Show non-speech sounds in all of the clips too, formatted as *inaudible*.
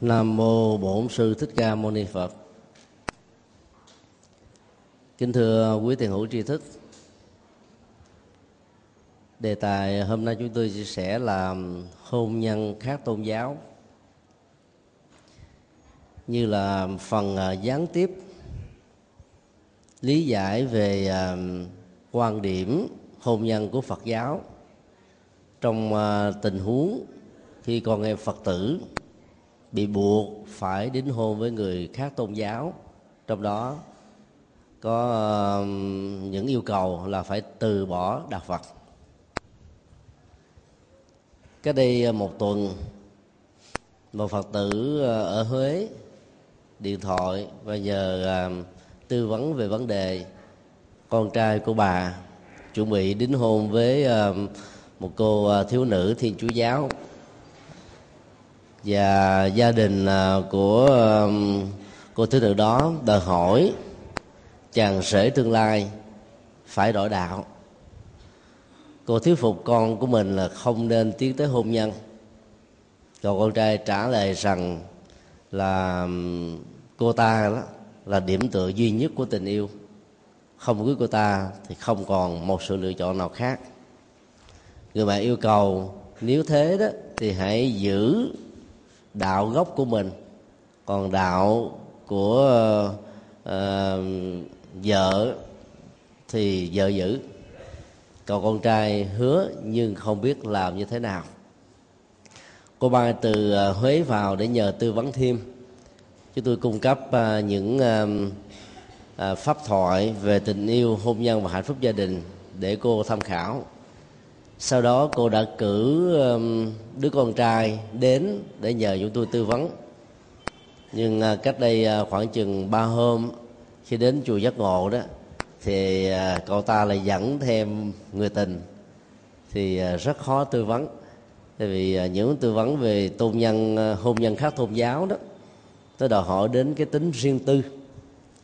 Nam mô Bổn sư Thích Ca Mâu Ni Phật. Kính thưa quý tiền hữu tri thức. Đề tài hôm nay chúng tôi chia sẻ là hôn nhân khác tôn giáo, như là phần à, gián tiếp lý giải về à, quan điểm hôn nhân của Phật giáo trong à, tình huống khi con em Phật tử bị buộc phải đính hôn với người khác tôn giáo. Trong đó có uh, những yêu cầu là phải từ bỏ đạo Phật. Cách đây ờ, một tuần một Phật tử ờ, ở Huế điện thoại và nhờ uh, tư vấn về vấn đề con trai của bà chuẩn bị đính hôn với uh, một cô thiếu nữ thiên chúa giáo và gia đình à, của cô thiếu nữ đó đòi hỏi chàng rể tương lai phải đổi đạo. Cô thuyết phục con của mình là không nên tiến tới hôn nhân. Còn con trai trả lời rằng là cô ta đó là điểm tựa duy nhất của tình yêu. Không cưới cô ta thì không còn một sự lựa chọn nào khác. Người mẹ yêu cầu, nếu thế đó thì hãy giữ đạo gốc của mình. Còn đạo của uh, vợ thì vợ giữ. Còn con trai hứa nhưng không biết làm như thế nào. Cô ba từ ờ, huế vào để nhờ tư vấn thêm. Chúng tôi cung cấp ờ, những pháp thoại về tình yêu hôn nhân và hạnh phúc gia đình để cô tham khảo sau đó cô đã cử đứa con trai đến để nhờ chúng tôi tư vấn. Nhưng à, cách đây à, khoảng chừng ba hôm, khi đến chùa giác ngộ đó, thì à, cậu ta lại dẫn thêm người tình. Thì rất khó tư vấn. Tại vì những tư vấn về tôn nhân hôn nhân khác tôn giáo đó, nó đòi hỏi đến cái tính riêng tư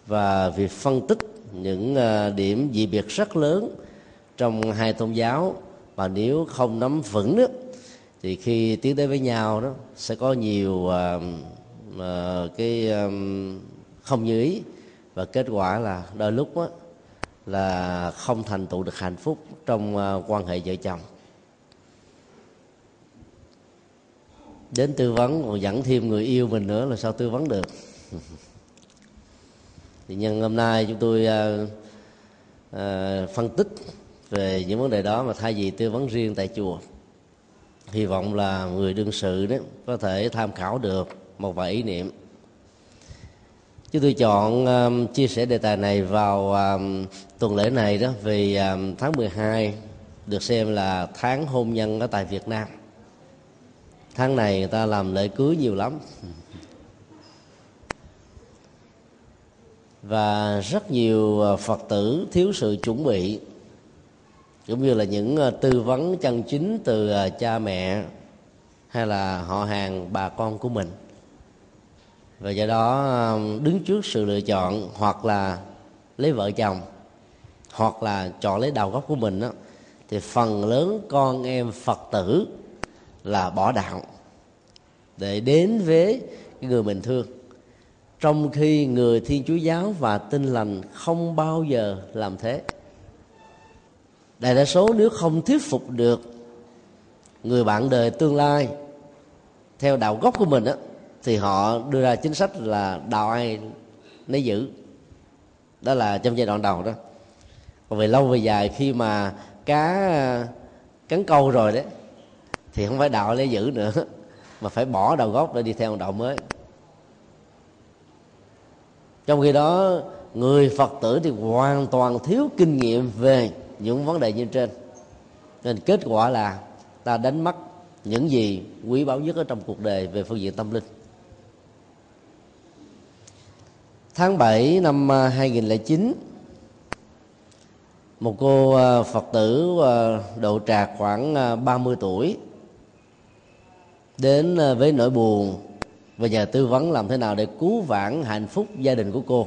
và việc phân tích những điểm dị biệt rất lớn trong hai tôn giáo mà nếu không nắm vững đó thì khi tiến tới với nhau đó sẽ có nhiều uh, uh, cái um, không như ý. Và kết quả là đôi lúc đó, là không thành tựu được hạnh phúc trong uh, quan hệ vợ chồng. Đến tư vấn còn dẫn thêm người yêu mình nữa là sao tư vấn được? *laughs* Thì nhân hôm nay chúng tôi uh, uh, phân tích về những vấn đề đó mà thay vì tư vấn riêng tại chùa. Hy vọng là người đương sự đó có thể tham khảo được một vài ý niệm. Chứ tôi chọn um, chia sẻ đề tài này vào um, tuần lễ này đó vì um, tháng 12 được xem là tháng hôn nhân ở tại Việt Nam. Tháng này người ta làm lễ cưới nhiều lắm. Và rất nhiều uh, phật tử thiếu sự chuẩn bị cũng như là những ờ, tư vấn chân chính từ ờ, cha mẹ hay là họ hàng bà con của mình. Và do đó đứng trước sự lựa chọn hoặc là lấy vợ chồng hoặc là chọn lấy đầu gốc của mình đó, thì phần lớn con em phật tử là bỏ đạo để đến với người mình thương. Trong khi người thiên chúa giáo và tinh lành không bao giờ làm thế đại đa số nếu không thuyết phục được người bạn đời tương lai theo đạo gốc của mình á, thì họ đưa ra chính sách là đạo ai nấy giữ. Đó là trong giai đoạn đầu đó. Còn về lâu về dài khi mà cá cắn câu rồi đấy, thì không phải đạo lấy giữ nữa, *laughs* mà phải bỏ đạo gốc để đi theo đạo mới. Trong khi đó, người phật tử thì hoàn toàn thiếu kinh nghiệm về những vấn đề như trên. Nên kết quả là ta đánh mất những gì quý báu nhất ở trong cuộc đời về phương diện tâm linh. Tháng 7 năm à, 2009 một cô à, Phật tử à, độ trạc khoảng 30 tuổi, đến với nỗi buồn và nhờ tư vấn làm thế nào để cứu vãn hạnh phúc gia đình của cô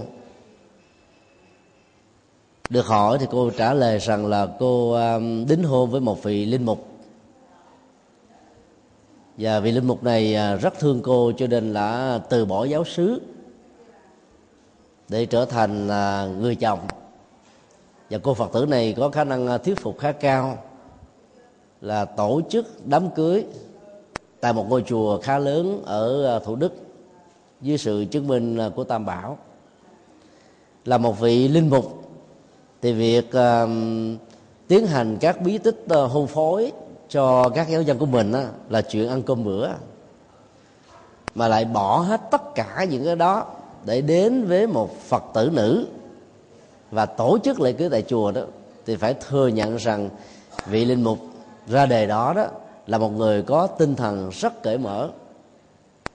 được hỏi thì cô trả lời rằng là cô um, đính hôn với một vị linh mục. Và vị linh mục này à, rất thương cô cho nên là từ bỏ giáo xứ để trở thành à, người chồng. Và cô phật tử này có khả năng à, thuyết phục khá cao là tổ chức đám cưới tại một ngôi chùa khá lớn ở thủ đức dưới sự chứng minh của tam bảo. Là một vị linh mục thì việc uh, tiến hành các bí tích uh, hôn phối cho các giáo dân của mình uh, là chuyện ăn cơm bữa. Mà lại bỏ hết tất cả những cái đó để đến với một phật tử nữ và tổ chức lễ cưới tại chùa đó thì phải thừa nhận rằng vị linh mục ra đề đó đó là một người có tinh thần rất cởi mở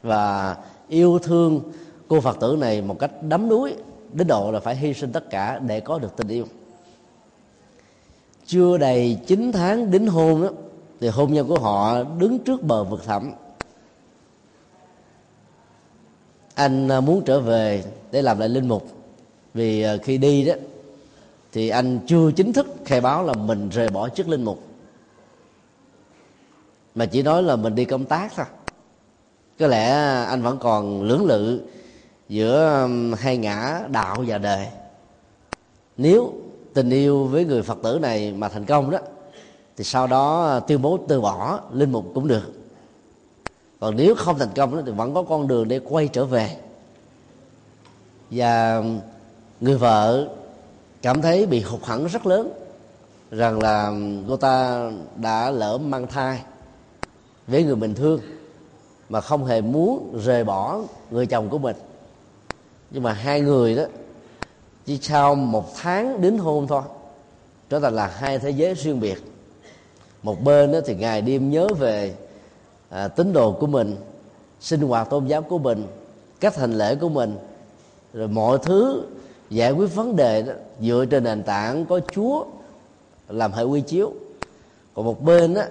và yêu thương cô phật tử này một cách đắm đuối đến độ là phải hy sinh tất cả để có được tình yêu. Chưa đầy 9 tháng đính hôn đó thì hôn nhân của họ đứng trước bờ vực thẳm. Anh à, muốn trở về để làm lại linh mục. Vì à, khi đi đó, thì anh chưa chính thức khai báo là mình rời bỏ chức linh mục. Mà chỉ nói là mình đi công tác thôi. Có lẽ à, anh vẫn còn lưỡng lự giữa um, hai ngã đạo và đời nếu tình yêu với người phật tử này mà thành công đó thì sau đó à, tuyên bố từ bỏ linh mục cũng được. Còn nếu không thành công đó, thì vẫn có con đường để quay trở về. Và um, người vợ cảm thấy bị hụt hẫng rất lớn rằng là um, cô ta đã lỡ mang thai với người mình thương mà không hề muốn rời bỏ người chồng của mình nhưng mà hai người đó chỉ sau một tháng đến hôn thôi. Trở thành là hai thế giới riêng biệt. Một bên đó thì ngày đêm nhớ về à, tín đồ của mình sinh hoạt tôn giáo của mình cách hành lễ của mình rồi mọi thứ giải quyết vấn đề đó dựa trên nền tảng có chúa làm hệ quy chiếu. Còn một bên đó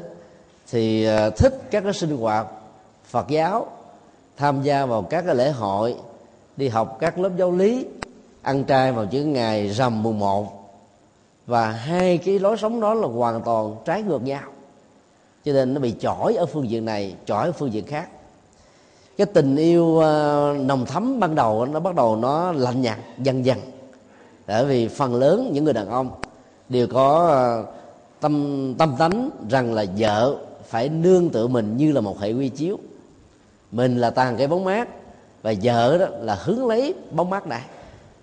thì à, thích các cái sinh hoạt phật giáo tham gia vào các cái lễ hội đi học các lớp giáo lý, ăn trai vào những ngày rằm mùng một. Và hai cái lối sống đó là hoàn toàn trái ngược nhau. Cho nên nó bị chỏi ở phương diện này, chỏi ở phương diện khác. Cái tình yêu ờ, nồng thắm ban đầu nó bắt đầu nó lạnh nhạt dần dần bởi vì phần lớn những người đàn ông đều có ờ, tâm tâm tánh rằng là vợ phải nương tựa mình như là một hệ quy chiếu. Mình là tàn cái bóng mát và vợ đó là hướng lấy bóng mát này.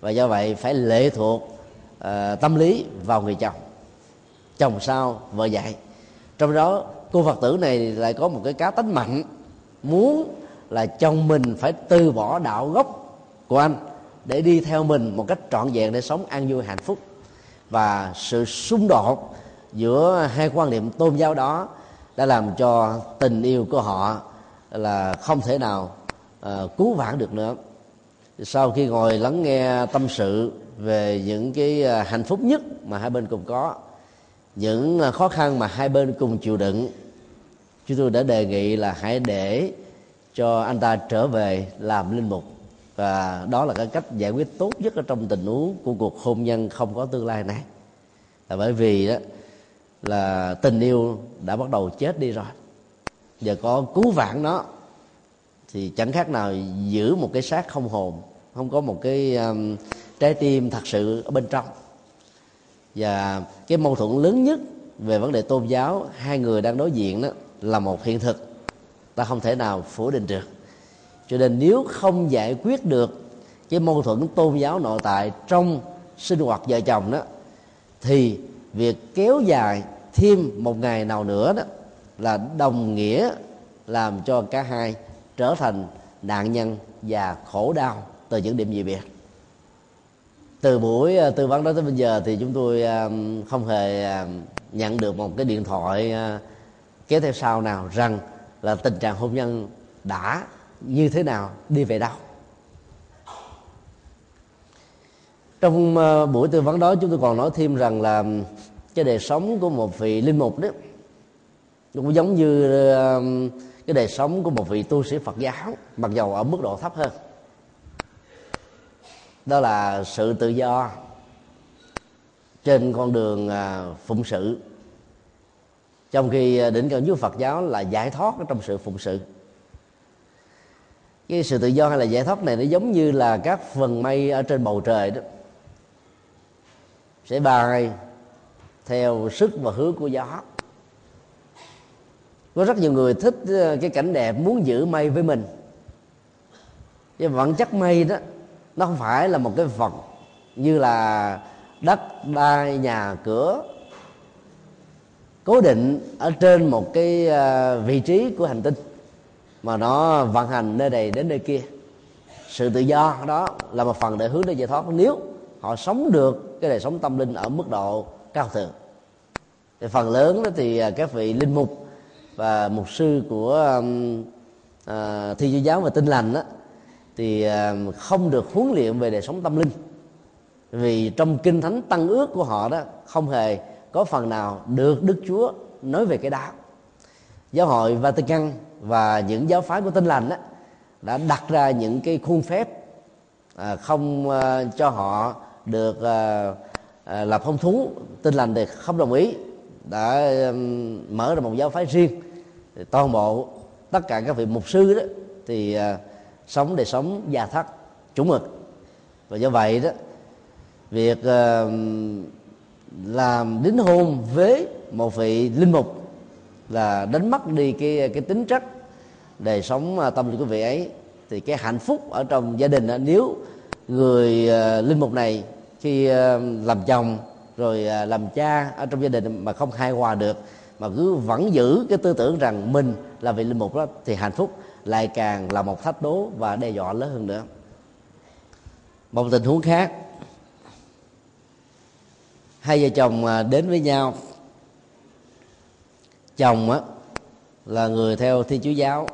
Và do vậy phải lệ thuộc uh, tâm lý vào người chồng. Chồng sao vợ dạy. Trong đó cô phật tử này lại có một cái cá tính mạnh muốn là chồng mình phải từ bỏ đạo gốc của anh để đi theo mình một cách trọn vẹn để sống an vui hạnh phúc. Và sự xung đột giữa hai quan niệm tôn giáo đó đã làm cho tình yêu của họ là không thể nào uh, cứu vãn được nữa. Sau khi ngồi lắng nghe tâm sự về những cái ờ, hạnh phúc nhất mà hai bên cùng có những ờ, khó khăn mà hai bên cùng chịu đựng chúng tôi đã đề nghị là hãy để cho anh ta trở về làm linh mục. Và đó là cái cách giải quyết tốt nhất ở trong tình huống của cuộc hôn nhân không có tương lai này. Là bởi vì đó là tình yêu đã bắt đầu chết đi rồi. Giờ có cứu vãn nó thì chẳng khác nào giữ một cái xác không hồn không có một cái um, trái tim thật sự ở bên trong. Và cái mâu thuẫn lớn nhất về vấn đề tôn giáo hai người đang đối diện đó là một hiện thực ta không thể nào phủ định được. Cho nên nếu không giải quyết được cái mâu thuẫn tôn giáo nội tại trong sinh hoạt vợ chồng đó thì việc kéo dài thêm một ngày nào nữa đó là đồng nghĩa làm cho cả hai trở thành nạn nhân và khổ đau từ những điểm gì biệt? Từ buổi à, tư vấn đó tới bây giờ thì chúng tôi à, không hề à, nhận được một cái điện thoại kéo theo sau nào rằng là tình trạng hôn nhân đã như thế nào, đi về đâu. Trong buổi tư vấn đó chúng tôi còn nói thêm rằng là cái đời sống của một vị linh mục đó cũng giống như cái đời sống của một vị tu sĩ phật giáo, mặc dầu ở mức độ thấp hơn. Đó là sự tự do trên con đường à, phụng sự. Trong khi à, đỉnh cao nhất Phật giáo là giải thoát trong sự phụng sự. Cái sự tự do hay là giải thoát này nó giống như là các phần mây ở trên bầu trời đó, sẽ bay theo sức và hướng của gió có rất nhiều người thích ờ, cái cảnh đẹp muốn giữ mây với mình. Cái vật chất mây đó, nó không phải là một cái vật như là đất, đai, nhà, cửa, cố định ở trên một cái ờ, vị trí của hành tinh, mà nó vận hành nơi này đến nơi kia. Sự tự do đó là một phần để hướng đến giải thoát. Nếu họ sống được, cái đời sống tâm linh ở mức độ cao thượng. Thì phần lớn đó thì ờ, các vị linh mục và mục sư của um, uh, thi chúa giáo và tinh lành đó thì uh, không được huấn luyện về đời sống tâm linh. Vì trong kinh thánh tăng ước của họ đó không hề có phần nào được đức chúa nói về cái đó giáo hội vatican và những giáo phái của tinh lành đó đã đặt ra những cái khuôn phép à, không à, cho họ được à, à, lập phong thú tinh lành thì không đồng ý đã um, mở ra một giáo phái riêng. Thì toàn bộ tất cả các vị mục sư đó thì à, sống đời sống già thất chủ mực. Và do vậy đó việc à, làm đính hôn với một vị linh mục là đánh mất đi cái cái tính chất đời sống à, tâm linh của vị ấy thì cái hạnh phúc ở trong gia đình nếu người à, linh mục này khi à, làm chồng rồi à, làm cha ở trong gia đình mà không hài hòa được mà cứ vẫn giữ cái tư tưởng rằng mình là vị linh mục đó thì hạnh phúc lại càng là một thách đố và đe dọa lớn hơn nữa. Một tình huống khác. Hai vợ chồng à, đến với nhau. Chồng á là người theo thiên chúa giáo.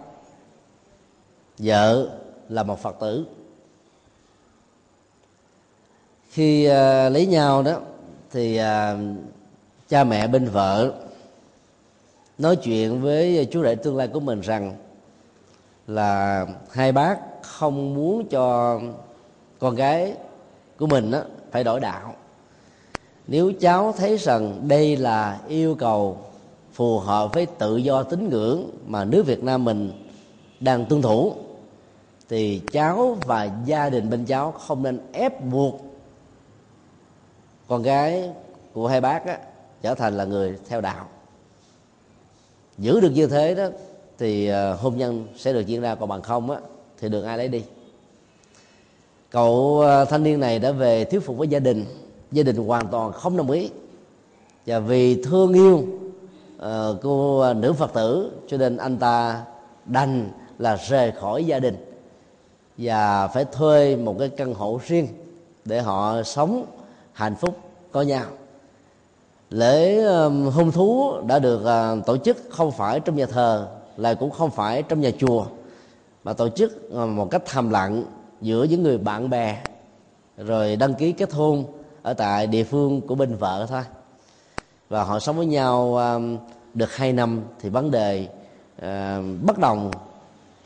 Vợ là một phật tử. Khi uh, lấy nhau đó thì à, cha mẹ bên vợ nói chuyện với chú rể tương lai của mình rằng là hai bác không muốn cho con gái của mình đó, phải đổi đạo. Nếu cháu thấy rằng đây là yêu cầu phù hợp với tự do tín ngưỡng mà nước Việt Nam mình đang tuân thủ thì cháu và gia đình bên cháu không nên ép buộc con gái của hai bác á, trở thành là người theo đạo. Giữ được như thế đó thì ờ, hôn nhân sẽ được diễn ra còn bằng không á thì được ai lấy đi? Cậu ờ, thanh niên này đã về thuyết phục với gia đình. Gia đình hoàn toàn không đồng ý. Và vì thương yêu ờ, uh, cô nữ phật tử cho nên anh ta đành là rời khỏi gia đình và phải thuê một cái căn hộ riêng để họ sống hạnh phúc có nhau. Lễ um, hôn thú đã được à, tổ chức không phải trong nhà thờ, lại cũng không phải trong nhà chùa, mà tổ chức à, một cách thầm lặng giữa những người bạn bè, rồi đăng ký kết hôn ở tại địa phương của bên vợ thôi. Và họ sống với nhau um, được hai năm thì vấn đề à, bất đồng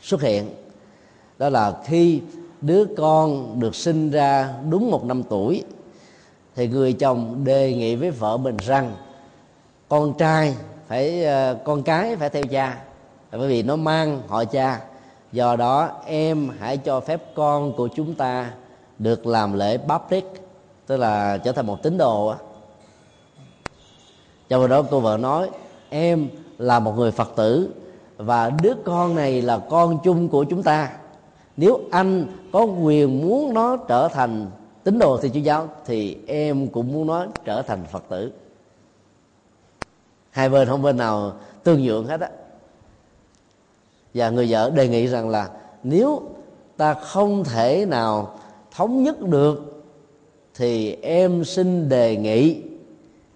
xuất hiện. Đó là khi đứa con được sinh ra đúng một năm tuổi thì người chồng đề nghị với vợ mình rằng, con trai phải ờ, con cái phải theo cha, bởi vì nó mang họ cha. Do đó, em hãy cho phép con của chúng ta được làm lễ baptist, tức là trở thành một tín đồ trong đó cô vợ nói, em là một người phật tử và đứa con này là con chung của chúng ta. Nếu anh có quyền muốn nó trở thành tín đồ thì chúa giáo, thì em cũng muốn nó trở thành phật tử. Hai bên không bên nào tương nhượng hết á. Và người vợ đề nghị rằng là nếu ta không thể nào thống nhất được, thì em xin đề nghị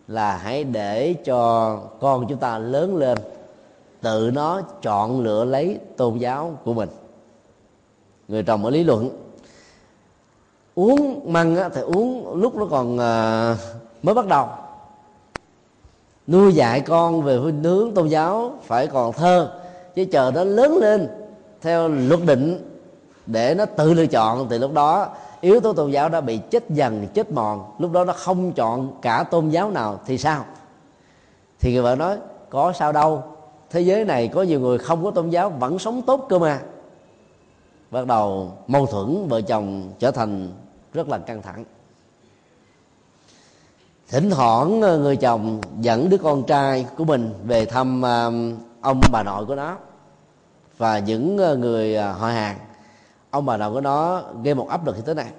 là hãy để cho con chúng ta lớn lên, tự nó chọn lựa lấy tôn giáo của mình. Người chồng ở lý luận uống măng á, thì uống lúc nó còn à, mới bắt đầu. Nuôi dạy con về huynh hướng tôn giáo phải còn thơ chứ chờ nó lớn lên theo luật định để nó tự lựa chọn thì lúc đó yếu tố tôn giáo đã bị chết dần chết mòn. Lúc đó nó không chọn cả tôn giáo nào thì sao? Thì người vợ nói có sao đâu thế giới này có nhiều người không có tôn giáo vẫn sống tốt cơ mà. Bắt đầu mâu thuẫn vợ chồng trở thành rất là căng thẳng. Thỉnh thoảng ờ, người chồng dẫn đứa con trai của mình về thăm ờ, ông bà nội của nó. Và những ờ, người họ hàng, ông bà nội của nó gây một áp lực như thế này.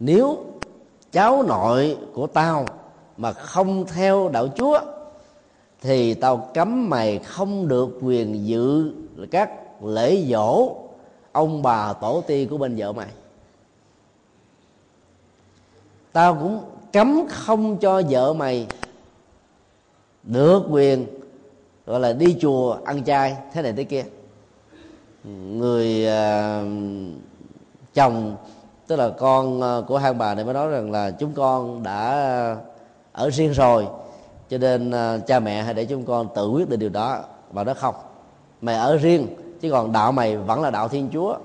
Nếu cháu nội của tao mà không theo đạo chúa, thì tao cấm mày không được quyền dự các lễ dỗ ông bà tổ tiên của bên vợ mày tao cũng cấm không cho vợ mày được quyền gọi là đi chùa ăn chay thế này thế kia. Người uh, chồng tức là con uh, của hai bà này mới nói rằng là chúng con đã ở riêng rồi cho nên uh, cha mẹ hãy để chúng con tự quyết định điều đó. Và nó không mày ở riêng chứ còn đạo mày vẫn là đạo thiên chúa.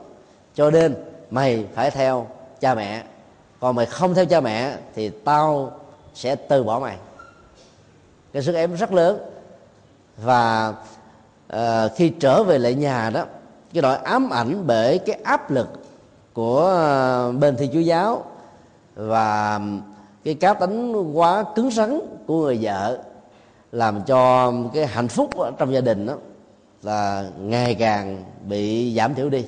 Cho nên mày phải theo cha mẹ còn mày không theo cha mẹ thì tao sẽ từ bỏ mày. Cái sức ép rất lớn. Và uh, khi trở về lại nhà đó cái nỗi ám ảnh bởi cái áp lực của uh, bên thi chúa giáo và cái cá tính quá cứng rắn của người vợ làm cho cái hạnh phúc trong gia đình đó là ngày càng bị giảm thiểu đi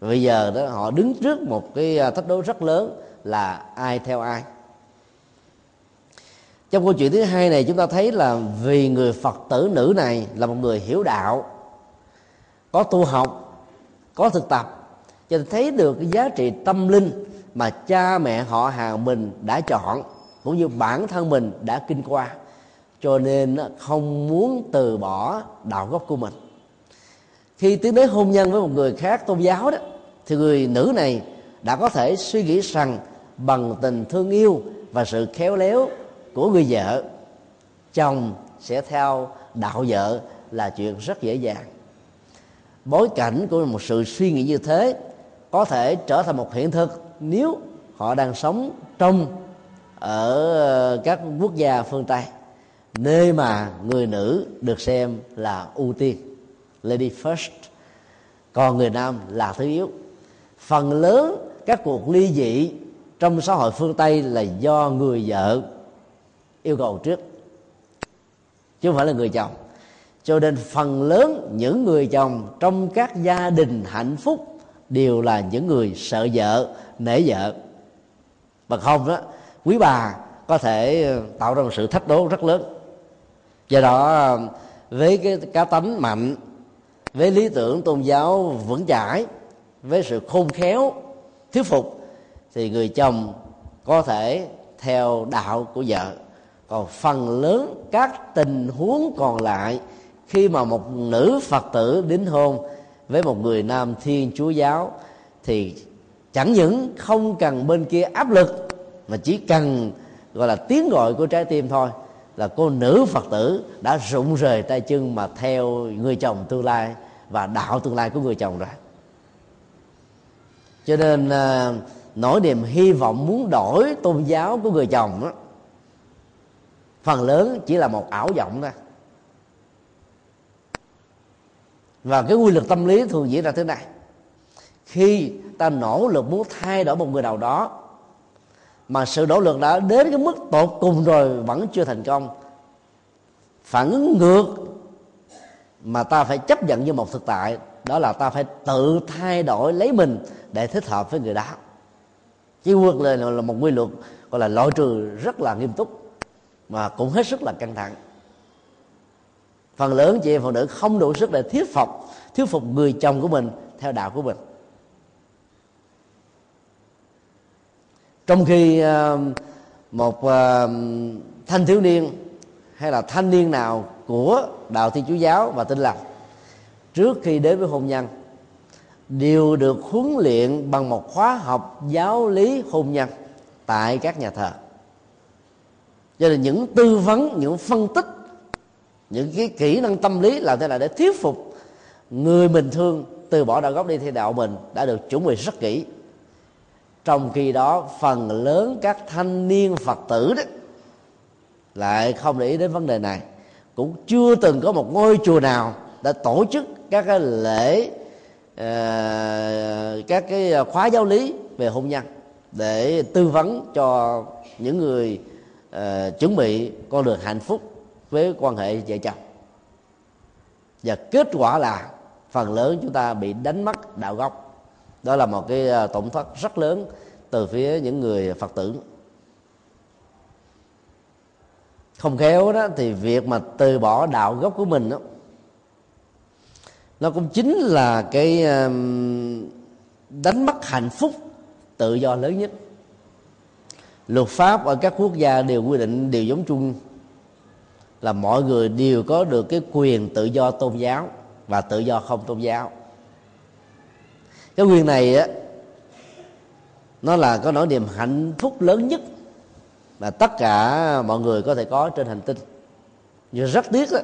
bây giờ đó, họ đứng trước một cái à, thách đố rất lớn là ai theo ai. Trong câu chuyện thứ hai này, chúng ta thấy là vì người phật tử nữ này là một người hiểu đạo, có tu học, có thực tập, cho nên thấy được cái giá trị tâm linh mà cha mẹ họ hàng mình đã chọn, cũng như bản thân mình đã kinh qua. Cho nên không muốn từ bỏ đạo gốc của mình khi tiến đến hôn nhân với một người khác tôn giáo đó, thì người nữ này đã có thể suy nghĩ rằng bằng tình thương yêu và sự khéo léo của người vợ, chồng sẽ theo đạo vợ là chuyện rất dễ dàng. Bối cảnh của một sự suy nghĩ như thế có thể trở thành một hiện thực nếu họ đang sống trong ở các quốc gia phương tây, nơi mà người nữ được xem là ưu tiên lady first. Còn người nam là thứ yếu. Phần lớn các cuộc ly dị trong xã hội phương tây là do người vợ yêu cầu trước, chứ không phải là người chồng. Cho nên phần lớn những người chồng trong các gia đình hạnh phúc đều là những người sợ vợ, nể vợ. Bằng không đó, quý bà có thể ờ, tạo ra một sự thách đố rất lớn. Do đó ờ, với cái cá tánh mạnh với lý tưởng tôn giáo vững chãi, với sự khôn khéo, thuyết phục, thì người chồng có thể theo đạo của vợ. Còn phần lớn các tình huống còn lại, khi mà một nữ phật tử đính hôn với một người nam thiên chúa giáo, thì chẳng những không cần bên kia áp lực, mà chỉ cần, gọi là, tiếng gọi của trái tim thôi, là cô nữ phật tử đã rụng rời tay chân mà theo người chồng tương lai và đạo tương lai của người chồng rồi. Cho nên à, nỗi niềm hy vọng muốn đổi tôn giáo của người chồng đó, phần lớn chỉ là một ảo vọng thôi. Và cái quy luật tâm lý thường diễn ra thế này. Khi ta nỗ lực muốn thay đổi một người nào đó mà sự nỗ lực đã đến cái mức tột cùng rồi vẫn chưa thành công phản ứng ngược mà ta phải chấp nhận như một thực tại đó là ta phải tự thay đổi lấy mình để thích hợp với người đó. Chứ quân là, là một quy luật gọi là loại trừ rất là nghiêm túc mà cũng hết sức là căng thẳng. Phần lớn chị em phụ nữ không đủ sức để thuyết phục thuyết phục người chồng của mình theo đạo của mình. Trong khi ờ, một ờ, thanh thiếu niên hay là thanh niên nào của đạo thiên chúa giáo và tinh lành. Trước khi đến với hôn nhân, đều được huấn luyện bằng một khóa học giáo lý hôn nhân tại các nhà thờ. Cho nên những tư vấn, những phân tích, những cái kỹ năng tâm lý làm thế nào để thuyết phục người bình thường từ bỏ đạo gốc đi theo đạo mình đã được chuẩn bị rất kỹ. Trong khi đó, phần lớn các thanh niên phật tử đó lại không để ý đến vấn đề này. Cũng chưa từng có một ngôi chùa nào đã tổ chức các cái lễ uh, các cái khóa giáo lý về hôn nhân để tư vấn cho những người uh, chuẩn bị con đường hạnh phúc với quan hệ vợ chồng. Và kết quả là phần lớn chúng ta bị đánh mất đạo gốc. Đó là một cái ờ, tổn thất rất lớn từ phía những người phật tử không khéo đó, thì việc mà từ bỏ đạo gốc của mình đó, nó cũng chính là cái đánh mất hạnh phúc tự do lớn nhất. Luật pháp ở các quốc gia đều quy định điều giống chung, là mọi người đều có được cái quyền tự do tôn giáo và tự do không tôn giáo. Cái quyền này á, nó là có nỗi niềm hạnh phúc lớn nhất mà tất cả mọi người có thể có trên hành tinh. Nhưng rất tiếc đó,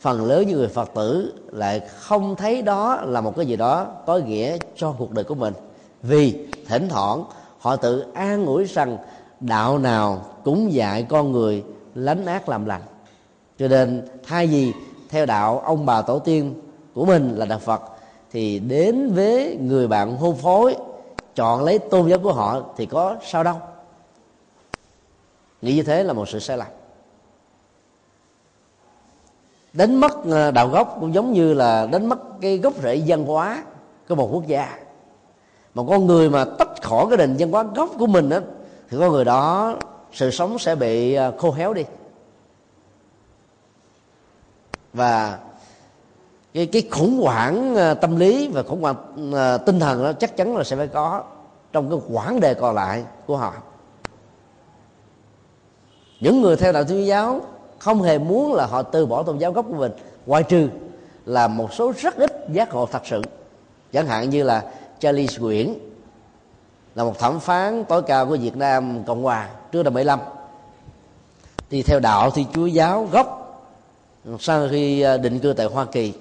phần lớn những người phật tử lại không thấy đó là một cái gì đó có nghĩa cho cuộc đời của mình. Vì thỉnh thoảng họ tự an ủi rằng đạo nào cũng dạy con người lánh ác làm lành. Cho nên thay vì theo đạo ông bà tổ tiên của mình là đạo phật thì đến với người bạn hôn phối chọn lấy tôn giáo của họ thì có sao đâu nghĩ như thế là một sự sai lầm. Đánh mất ờ, đạo gốc cũng giống như là đánh mất cái gốc rễ văn hóa của một quốc gia. Một con người mà tách khỏi cái nền văn hóa gốc của mình đó thì con người đó, sự sống sẽ bị ờ, khô héo đi. Và cái cái khủng hoảng ờ, tâm lý và khủng hoảng tinh thần đó chắc chắn là sẽ phải có trong cái quãng đề còn lại của họ những người theo đạo thiên giáo không hề muốn là họ từ bỏ tôn giáo gốc của mình ngoại trừ là một số rất ít giác ngộ thật sự. Chẳng hạn như là Charlie Nguyễn là một thẩm phán tối cao của Việt Nam Cộng Hòa trước năm 75 thì theo đạo thì Chúa giáo gốc, sau khi à, định cư tại Hoa Kỳ,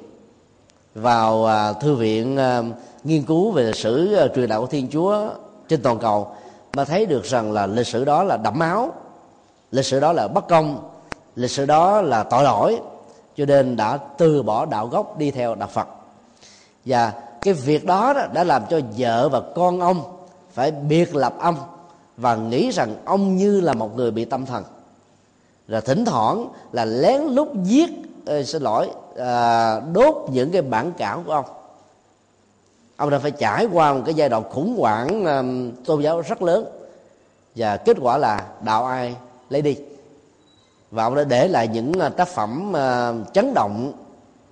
vào à, thư viện à, nghiên cứu về lịch sử truyền đạo của Thiên Chúa trên toàn cầu, mà thấy được rằng là lịch sử đó là đẫm máu lịch sử đó là bất công lịch sử đó là tội lỗi cho nên đã từ bỏ đạo gốc đi theo đạo phật. Và cái việc đó, đã làm cho vợ và con ông phải biệt lập ông và nghĩ rằng ông như là một người bị tâm thần. Rồi thỉnh thoảng là lén lút giết ê, ờ, xin lỗi à, đốt những cái bản cảo của ông. Ông đã phải trải qua một cái giai đoạn khủng hoảng à, tôn giáo rất lớn. Và kết quả là đạo ai lấy đi. Và ông đã để lại những à, tác phẩm à, chấn động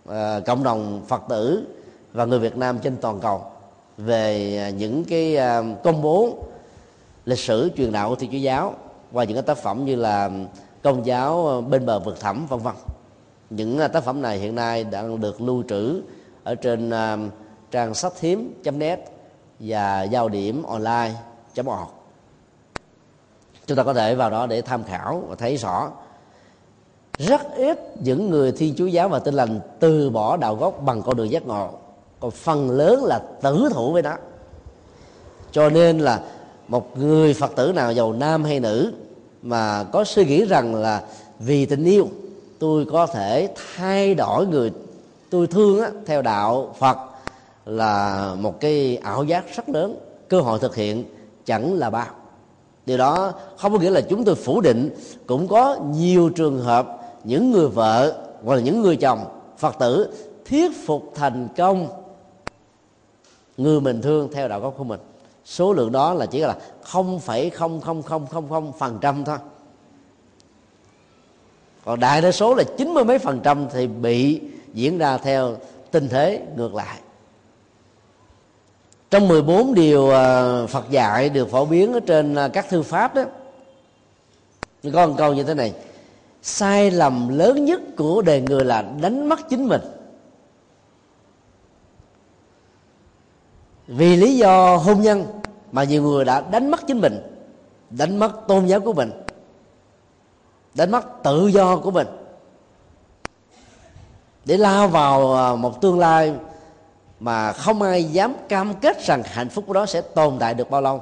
à, cộng đồng phật tử và người việt nam trên toàn cầu về những cái công bố lịch sử truyền đạo của thiên chúa giáo qua những cái tác phẩm như là công giáo bên bờ vực thẳm, vân vân. Những tác phẩm này hiện nay đang được lưu trữ ở trên trang sách thiếm net và giao điểm online org chúng ta có thể vào đó để tham khảo và thấy rõ. Rất ít những người thiên chúa giáo và tin lành từ bỏ đạo gốc bằng con đường giác ngộ. Còn phần lớn là tử thủ với nó. Cho nên là một người phật tử nào giàu nam hay nữ mà có suy nghĩ rằng là vì tình yêu tôi có thể thay đổi người tôi thương á, theo đạo phật là một cái ảo giác rất lớn. Cơ hội thực hiện chẳng là bao điều đó không có nghĩa là chúng tôi phủ định cũng có nhiều trường hợp những người vợ hoặc là những người chồng phật tử thuyết phục thành công người mình thương theo đạo gốc của mình. Số lượng đó là chỉ là không phẩy không không không không không phần trăm thôi. Còn đại đa số là chín mươi mấy phần trăm thì bị diễn ra theo tình thế ngược lại trong 14 điều à, Phật dạy được phổ biến ở trên à, các thư pháp đó. Có một câu như thế này. Sai lầm lớn nhất của đời người là đánh mất chính mình. Vì lý do hôn nhân mà nhiều người đã đánh mất chính mình, đánh mất tôn giáo của mình, đánh mất tự do của mình. Để lao vào à, một tương lai mà không ai dám cam kết rằng hạnh phúc của đó sẽ tồn tại được bao lâu.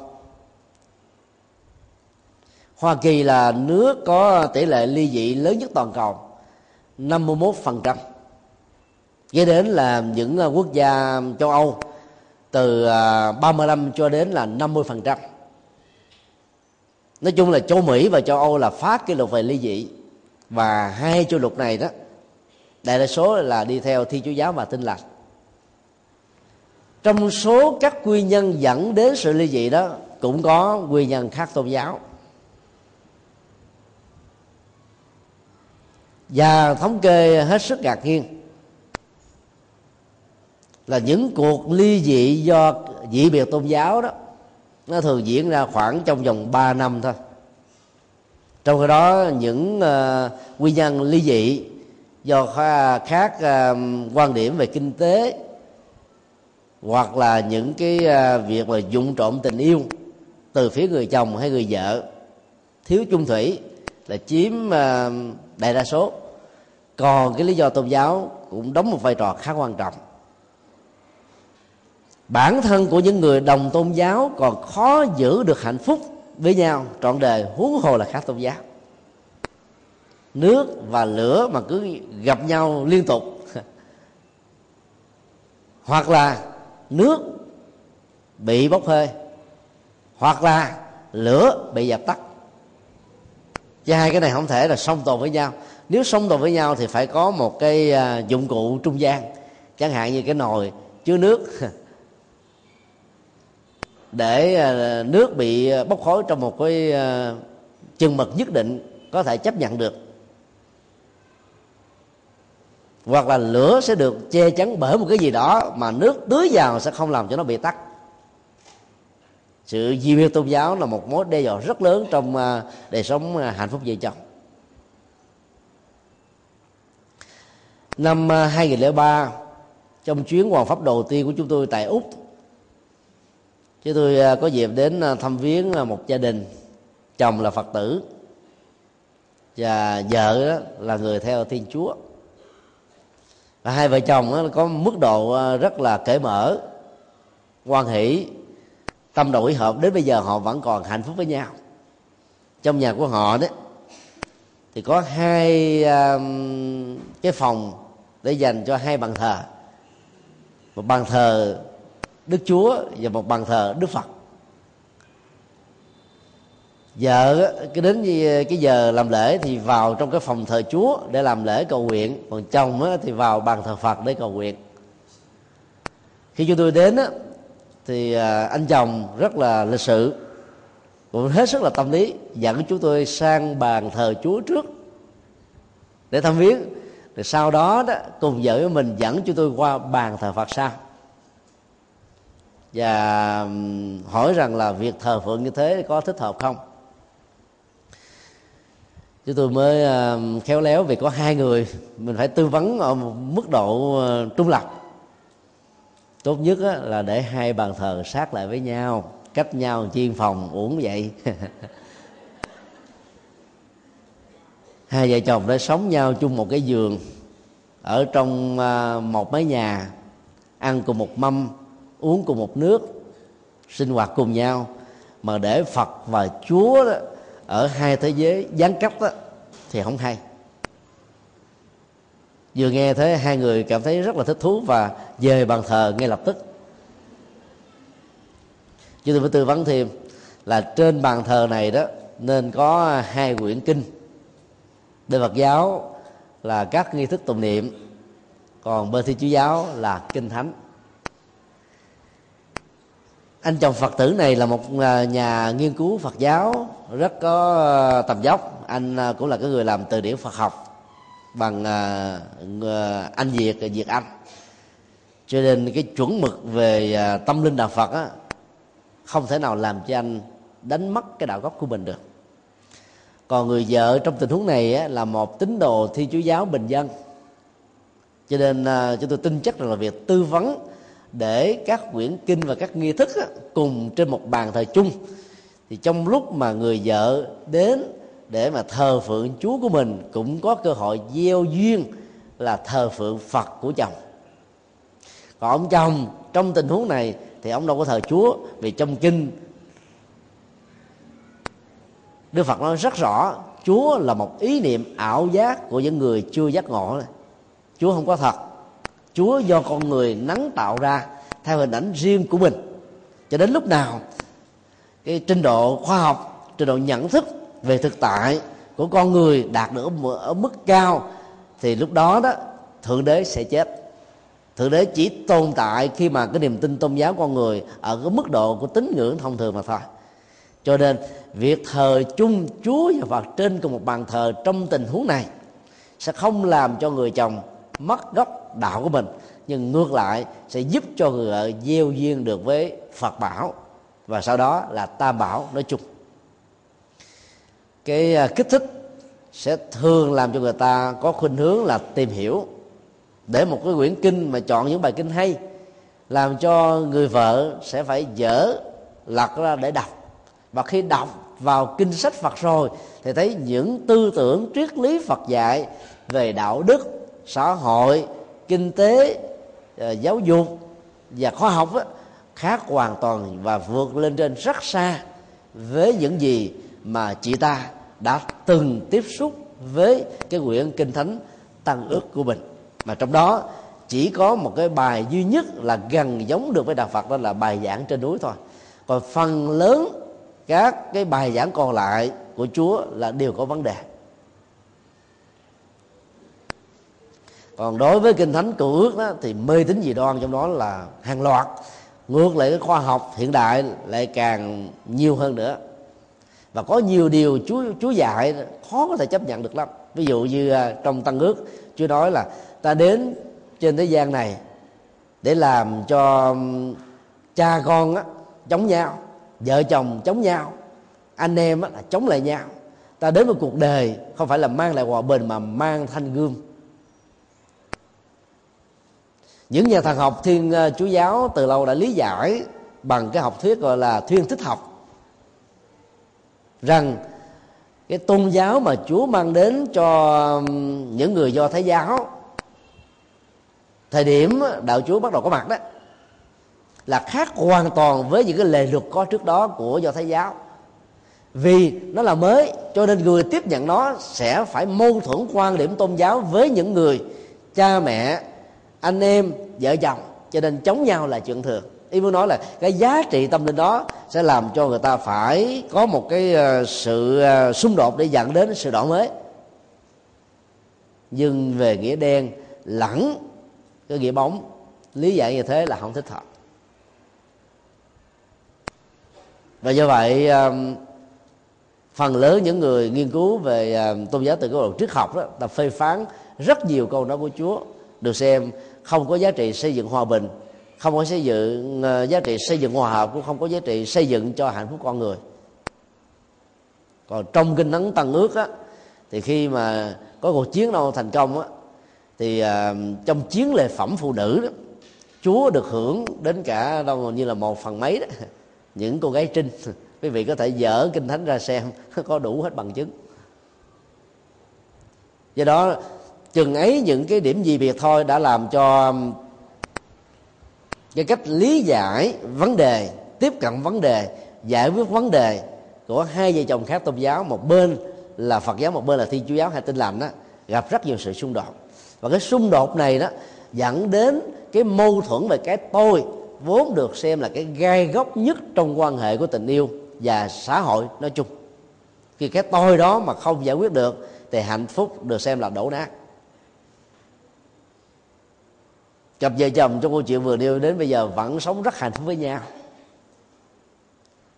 Hoa Kỳ là nước có tỷ lệ ly dị lớn nhất toàn cầu 51% kế đến là những à, quốc gia châu Âu, từ à, 35 cho đến là 50% nói chung là châu Mỹ và châu Âu là phát cái luật về ly dị, và hai châu lục này đó, đại đa số là đi theo thi chúa giáo và tin lành trong số các nguyên nhân dẫn đến sự ly dị đó cũng có nguyên nhân khác tôn giáo. Và thống kê hết sức ngạc nhiên là những cuộc ly dị do dị biệt tôn giáo đó nó thường diễn ra khoảng trong vòng 3 năm thôi. Trong khi đó những ờ, uh, nguyên nhân ly dị do khác uh, quan điểm về kinh tế hoặc là những cái à, việc mà dụng trộm tình yêu từ phía người chồng hay người vợ, thiếu chung thủy là chiếm à, đại đa số. Còn cái lý do tôn giáo cũng đóng một vai trò khá quan trọng. Bản thân của những người đồng tôn giáo còn khó giữ được hạnh phúc với nhau trọn đời, huống hồ là khác tôn giáo. Nước và lửa mà cứ gặp nhau liên tục. *laughs* Hoặc là nước bị bốc hơi, hoặc là lửa bị dập tắt. Chứ hai cái này không thể là song tồn với nhau. Nếu song tồn với nhau thì phải có một cái à, dụng cụ trung gian, chẳng hạn như cái nồi chứa nước. *laughs* Để à, nước bị bốc khói trong một cái à, chừng mực nhất định có thể chấp nhận được hoặc là lửa sẽ được che chắn bởi một cái gì đó mà nước tưới vào sẽ không làm cho nó bị tắt sự di biệt tôn giáo là một mối đe dọa rất lớn trong à, đời sống à, hạnh phúc vợ chồng. Năm à, 2003 trong chuyến hoàng pháp đầu tiên của chúng tôi tại úc, chúng tôi có dịp đến thăm viếng một gia đình chồng là phật tử và vợ là người theo thiên chúa là hai vợ chồng có mức độ ờ, rất là cởi mở quan hỷ, tâm đổi hợp. Đến bây giờ họ vẫn còn hạnh phúc với nhau. Trong nhà của họ đó, thì có hai cái phòng để dành cho hai bàn thờ. Một bàn thờ đức chúa và một bàn thờ đức phật vợ cái đến cái giờ làm lễ thì vào trong cái phòng thờ chúa để làm lễ cầu nguyện. Còn chồng thì vào bàn thờ phật để cầu nguyện. Khi chúng tôi đến thì à, anh chồng rất là lịch sự, cũng hết sức là tâm lý, dẫn chúng tôi sang bàn thờ chúa trước để thăm viếng. Rồi sau đó đó, cùng vợ với mình dẫn chúng tôi qua bàn thờ phật sau. Và hỏi rằng là việc thờ phượng như thế có thích hợp không? Chúng tôi mới à, khéo léo vì có hai người mình phải tư vấn ở một mức độ à, trung lập. Tốt nhất là để hai bàn thờ sát lại với nhau cách nhau chiên phòng uống vậy. *laughs* Hai vợ chồng đã sống nhau chung một cái giường ở trong à, một mái nhà ăn cùng một mâm uống cùng một nước sinh hoạt cùng nhau. Mà để phật và chúa đó, ở hai thế giới gián cách đó, thì không hay. Vừa nghe thế hai người cảm thấy rất là thích thú và về bàn thờ ngay lập tức. Chúng tôi phải tư vấn thêm là trên bàn thờ này đó nên có hai quyển kinh. Bên Phật giáo là các nghi thức tụng niệm còn bên Thiên Chúa giáo là kinh thánh anh chồng phật tử này là một à, nhà nghiên cứu phật giáo rất có à, tầm dốc anh à, cũng là cái người làm từ điển phật học bằng anh việt việt anh. Cho nên cái chuẩn mực về tâm linh đạo phật á, không thể nào làm cho anh đánh mất cái đạo gốc của mình được. Còn người vợ trong tình huống này á, là một tín đồ thi chúa giáo bình dân. Cho nên chúng tôi tin chắc rằng là việc tư vấn để các quyển kinh và các nghi thức cùng trên một bàn thờ chung. Thì trong lúc mà người vợ đến để mà thờ phượng chúa của mình, cũng có cơ hội gieo duyên là thờ phượng phật của chồng. Còn ông chồng, trong tình huống này thì ông đâu có thờ chúa, vì trong kinh đức phật nói rất rõ, chúa là một ý niệm ảo giác của những người chưa giác ngộ. Chúa không có thật chúa do con người nắng tạo ra theo hình ảnh riêng của mình. Cho đến lúc nào, cái trình độ khoa học, trình độ nhận thức về thực tại của con người đạt được ở mức cao, thì lúc đó đó, thượng đế sẽ chết. Thượng đế chỉ tồn tại khi mà cái niềm tin tôn giáo con người ở cái mức độ của tín ngưỡng thông thường mà thôi. Cho nên, việc thờ chung chúa và phật trên cùng một bàn thờ trong tình huống này sẽ không làm cho người chồng mất gốc đạo của mình, nhưng ngược lại sẽ giúp cho người vợ gieo duyên được với phật bảo, và sau đó là tam bảo nói chung. Cái à, kích thích sẽ thường làm cho người ta có khuynh hướng là tìm hiểu. Để một cái quyển kinh mà chọn những bài kinh hay, làm cho người vợ sẽ phải dở lật ra để đọc. Và khi đọc vào kinh sách Phật rồi, thì thấy những tư tưởng triết lý Phật dạy về đạo đức, xã hội kinh tế à, giáo dục và khoa học đó, khác hoàn toàn và vượt lên trên rất xa với những gì mà chị ta đã từng tiếp xúc với cái quyển kinh thánh tăng ước của mình. Mà trong đó chỉ có một cái bài duy nhất là gần giống được với đạo Phật đó là bài giảng trên núi thôi. Còn phần lớn các cái bài giảng còn lại của Chúa là đều có vấn đề. Còn đối với kinh thánh cựu ước đó, thì mê tín dị đoan trong đó là hàng loạt. Ngược lại cái khoa học hiện đại lại càng nhiều hơn nữa. Và có nhiều điều Chúa Chúa dạy khó có thể chấp nhận được lắm. Ví dụ như à, trong tăng ước Chúa nói là ta đến trên thế gian này để làm cho cha con á, chống nhau vợ chồng chống nhau anh em á, là chống lại nhau. Ta đến với cuộc đời không phải là mang lại hòa bình mà mang thanh gươm những nhà thần học thiên ờ, chúa giáo từ lâu đã lý giải bằng cái học thuyết gọi là thiên thích học. Rằng cái tôn giáo mà chúa mang đến cho những người do thái giáo, thời điểm đạo chúa bắt đầu có mặt đó, là khác hoàn toàn với những cái lề luật có trước đó của do thái giáo. Vì nó là mới, cho nên người tiếp nhận nó sẽ phải mâu thuẫn quan điểm tôn giáo với những người cha mẹ anh em, vợ chồng, cho nên chống nhau là chuyện thường. Ý muốn nói là cái giá trị tâm linh đó sẽ làm cho người ta phải có một cái ờ, sự ờ, xung đột để dẫn đến sự đổi mới. Nhưng về nghĩa đen, lẫn cái nghĩa bóng, lý giải như thế là không thích hợp. Và do vậy phần lớn những người nghiên cứu về tôn giáo từ cái độ triết học đó, ta phê phán rất nhiều câu nói của Chúa, được xem không có giá trị xây dựng hòa bình không có xây dựng uh, giá trị xây dựng hòa hợp cũng không có giá trị xây dựng cho hạnh phúc con người. Còn trong kinh thánh tăng ước á thì khi mà có cuộc chiến đâu thành công á thì uh, trong chiến lệ phẩm phụ nữ đó Chúa được hưởng đến cả đâu như là một phần mấy đó *laughs* những cô gái trinh. Quý vị có thể dở kinh thánh ra xem *laughs* có đủ hết bằng chứng. Do đó chừng ấy những cái điểm gì biệt thôi đã làm cho um, cái cách lý giải vấn đề, tiếp cận vấn đề, giải quyết vấn đề của hai vợ chồng khác tôn giáo, một bên là phật giáo, một bên là thiên chúa giáo hay tin lành đó gặp rất nhiều sự xung đột. Và cái xung đột này đó dẫn đến cái mâu thuẫn về cái tôi vốn được xem là cái gai góc nhất trong quan hệ của tình yêu và xã hội nói chung. Khi cái tôi đó mà không giải quyết được thì hạnh phúc được xem là đổ nát. Cặp vợ chồng trong câu chuyện vừa nêu, đến bây giờ vẫn sống rất hạnh phúc với nhau.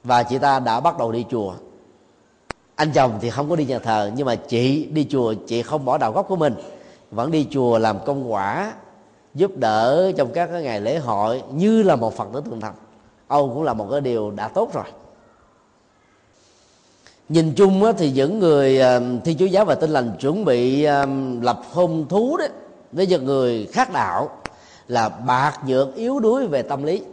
Và chị ta đã bắt đầu đi chùa. Anh chồng thì không có đi nhà thờ, nhưng mà chị đi chùa, chị không bỏ đạo gốc của mình. Vẫn đi chùa làm công quả, giúp đỡ trong các cái ngày lễ hội, như là một phật tử thường thành âu cũng là một cái điều đã tốt rồi. Nhìn chung thì những người thi chúa giáo và tin lành chuẩn bị lập hôn thú đấy với những người khác đạo là bạc nhược yếu đuối về tâm lý.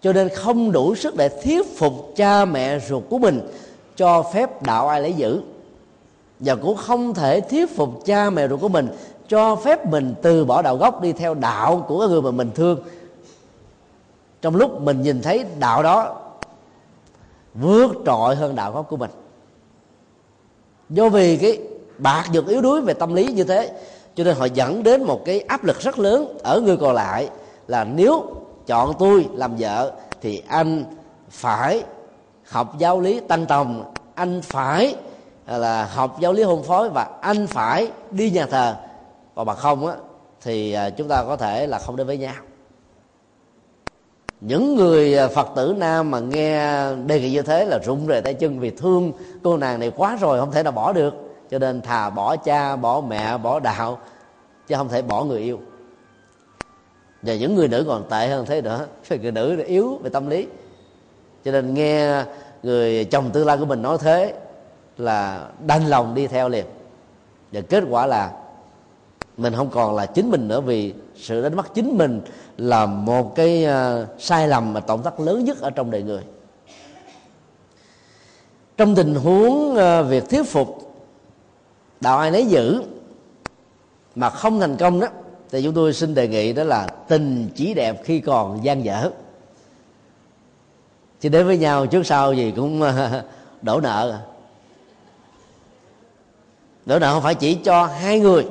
Cho nên không đủ sức để thuyết phục cha mẹ ruột của mình cho phép đạo ai lấy giữ. Và cũng không thể thuyết phục cha mẹ ruột của mình cho phép mình từ bỏ đạo gốc đi theo đạo của người mà mình thương. Trong lúc mình nhìn thấy đạo đó, vượt trội hơn đạo gốc của mình. Do vì cái bạc được yếu đuối về tâm lý như thế cho nên họ dẫn đến một cái áp lực rất lớn ở người còn lại là nếu chọn tôi làm vợ thì anh phải học giáo lý tăng tòng, anh phải là học giáo lý hôn phối và anh phải đi nhà thờ. Còn bằng không á, thì à, chúng ta có thể là không đến với nhau. Những người à, phật tử nam mà nghe đề nghị như thế là rụng rời tay chân vì thương cô nàng này quá rồi, không thể nào bỏ được cho nên thà bỏ cha, bỏ mẹ, bỏ đạo, chứ không thể bỏ người yêu. Và những người nữ còn tệ hơn thế nữa. Vì *laughs* người nữ yếu về tâm lý. Cho nên nghe người chồng tương lai của mình nói thế là đanh lòng đi theo liền. Và kết quả là mình không còn là chính mình nữa vì sự đánh mất chính mình là một cái à, sai lầm mà tổn thất lớn nhất ở trong đời người. Trong tình huống à, việc thuyết phục đạo ai nấy giữ mà không thành công đó, thì chúng tôi xin đề nghị đó là tình chỉ đẹp khi còn gian dở. Chứ đến với nhau trước sau gì cũng ờ, đổ nợ. Đổ nợ không phải chỉ cho hai người,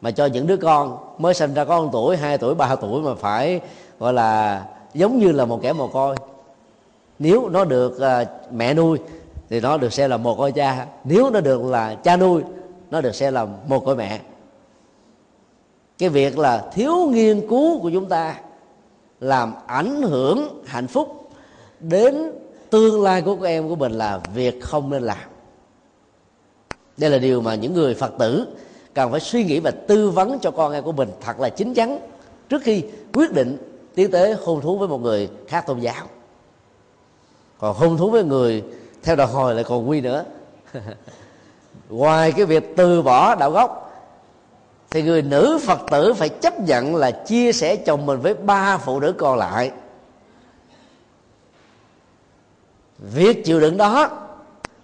mà cho những đứa con mới sinh ra có một tuổi, hai tuổi, ba tuổi mà phải, gọi là, giống như là một kẻ mồ côi. Nếu nó được ờ, mẹ nuôi thì nó được xem là một côi cha, nếu nó được là cha nuôi nó được xem là một côi mẹ. Cái việc là thiếu nghiên cứu của chúng ta làm ảnh hưởng hạnh phúc đến tương lai của các em của mình là việc không nên làm. Đây là điều mà những người phật tử cần phải suy nghĩ và tư vấn cho con em của mình thật là chín chắn trước khi quyết định tiến tới hôn thú với một người khác tôn giáo. Còn hôn thú với người theo đạo hồi lại còn nguy nữa. *laughs* ngoài cái việc từ bỏ đạo gốc, thì người nữ phật tử phải chấp nhận là chia sẻ chồng mình với ba phụ nữ còn lại. Việc chịu đựng đó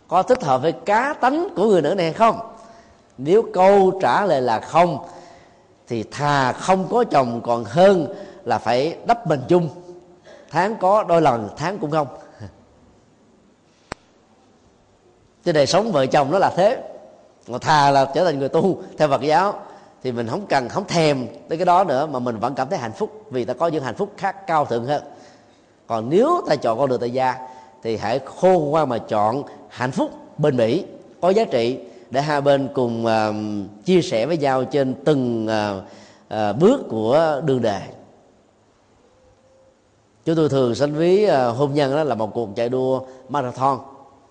có thích hợp với cá tánh của người nữ này không? Nếu câu trả lời là không, thì thà không có chồng còn hơn là phải đắp mình chung. Tháng có đôi lần, tháng cũng không. *laughs* Cái đời sống vợ chồng nó là thế mà thà là trở thành người tu theo phật giáo thì mình không cần không thèm tới cái đó nữa mà mình vẫn cảm thấy hạnh phúc vì ta có những hạnh phúc khác cao thượng hơn. Còn nếu ta chọn con đường tại gia thì hãy khôn ngoan mà chọn hạnh phúc bền bỉ có giá trị để hai bên cùng uh, chia sẻ với nhau trên từng uh, uh, bước của đường đề. Chúng tôi thường sánh ví uh, hôn nhân đó là một cuộc chạy đua marathon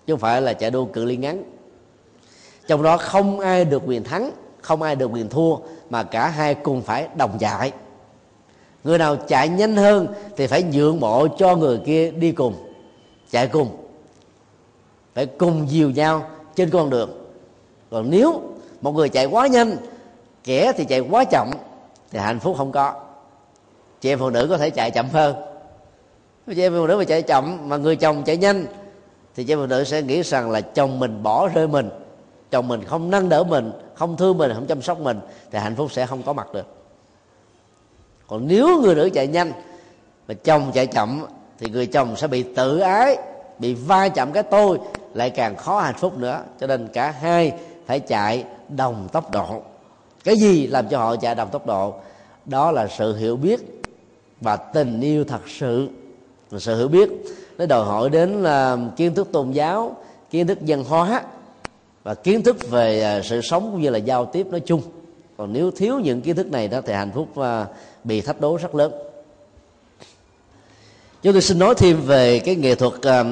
chứ không phải là chạy đua cự ly ngắn trong đó không ai được quyền thắng, không ai được quyền thua, mà cả hai cùng phải đồng chạy người nào chạy nhanh hơn thì phải nhượng bộ cho người kia đi cùng, chạy cùng. Phải cùng dìu nhau trên con đường. Còn nếu một người chạy quá nhanh, kẻ thì chạy quá chậm, thì hạnh phúc không có. Chị em phụ nữ có thể chạy chậm hơn. Chị em phụ nữ mà chạy chậm, mà người chồng chạy nhanh, thì chị em phụ nữ sẽ nghĩ rằng là chồng mình bỏ rơi mình chồng mình không nâng đỡ mình, không thương mình, không chăm sóc mình, thì hạnh phúc sẽ không có mặt được. Còn nếu người nữ chạy nhanh, mà chồng chạy chậm, thì người chồng sẽ bị tự ái, bị va chạm cái tôi, lại càng khó hạnh phúc nữa. Cho nên cả hai phải chạy đồng tốc độ. Cái gì làm cho họ chạy đồng tốc độ? Đó là sự hiểu biết và tình yêu thật sự. Sự hiểu biết nó đòi hỏi đến là kiến thức tôn giáo, kiến thức văn hóa và kiến thức về à, sự sống cũng như là giao tiếp nói chung. Còn nếu thiếu những kiến thức này đó thì hạnh phúc à, bị thách đố rất lớn. Chúng tôi xin nói thêm về cái nghệ thuật à,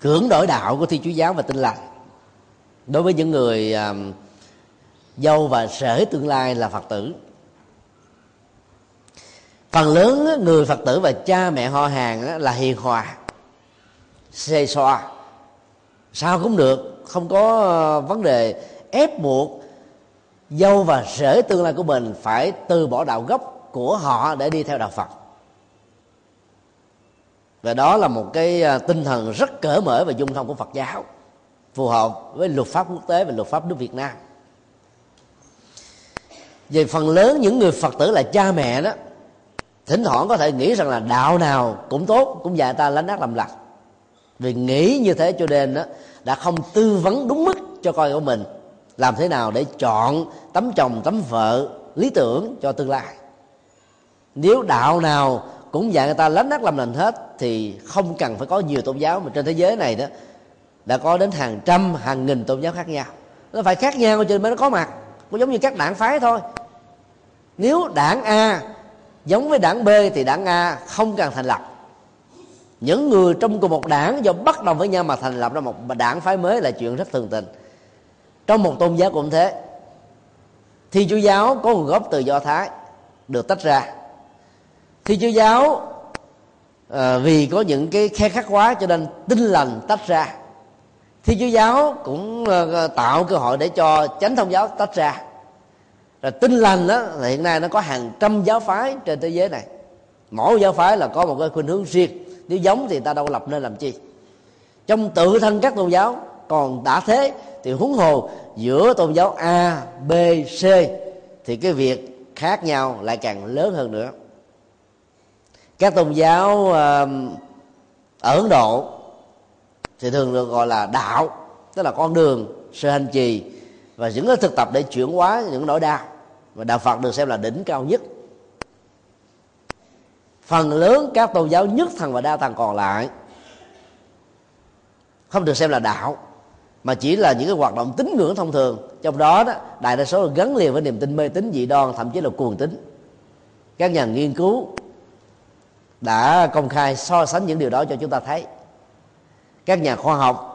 cưỡng đổi đạo của thiên chúa giáo và tinh lành. Đối với những người dâu và sở tương lai là phật tử. Phần lớn người phật tử và cha mẹ họ hàng là hiền hòa, xê xoa sao cũng được, không có ờ, vấn đề ép buộc. Dâu và rể tương lai của mình phải từ bỏ đạo gốc của họ để đi theo đạo phật. Và đó là một cái ờ, tinh thần rất cởi mở và dung thông của phật giáo, phù hợp với luật pháp quốc tế và luật pháp nước Việt Nam. Về phần lớn những người Phật tử là cha mẹ đó, thỉnh thoảng có thể nghĩ rằng là đạo nào cũng tốt, cũng dạy ta lánh ác làm lặt vì nghĩ như thế cho nên đó đã không tư vấn đúng mức cho con của mình. Làm thế nào để chọn tấm chồng, tấm vợ lý tưởng cho tương lai? Nếu đạo nào cũng dạy người ta lánh nát làm lành hết, thì không cần phải có nhiều tôn giáo. Mà trên thế giới này đó, đã có đến hàng trăm, hàng nghìn tôn giáo khác nhau. Nó phải khác nhau cho nên mới nó có mặt. Cũng giống như các đảng phái thôi. Nếu đảng a giống với đảng b thì đảng a không cần thành lập những người trong cùng một đảng do bắt đầu với nhau mà thành lập ra một đảng phái mới là chuyện rất thường tình. Trong một tôn giáo cũng thế. Thi chúa giáo có nguồn gốc từ do thái được tách ra. Thi chúa giáo à, vì có những cái khe khắc quá cho nên tinh lành tách ra. Thi chúa giáo cũng à, tạo cơ hội để cho chánh thông giáo tách ra. Rồi tinh lành đó hiện nay nó có hàng trăm giáo phái trên thế giới này. Mỗi giáo phái là có một cái khuynh hướng riêng nếu giống thì ta đâu lập nên làm chi. Trong tự thân các tôn giáo, còn đã thế, thì huống hồ giữa tôn giáo a, b, c, thì cái việc khác nhau lại càng lớn hơn nữa. Các tôn giáo ở ấn độ thì thường được gọi là đạo, tức là con đường, sự hành trì và những cái thực tập để chuyển hóa những nỗi đau. Và đạo phật được xem là đỉnh cao nhất phần lớn các tôn giáo, nhất thần và đa thần còn lại, không được xem là đạo, mà chỉ là những cái hoạt động tín ngưỡng thông thường. Trong đó đó, đại đa số là gắn liền với niềm tin mê tín, dị đoan, thậm chí là cuồng tín. Các nhà nghiên cứu đã công khai so sánh những điều đó cho chúng ta thấy. Các nhà khoa học,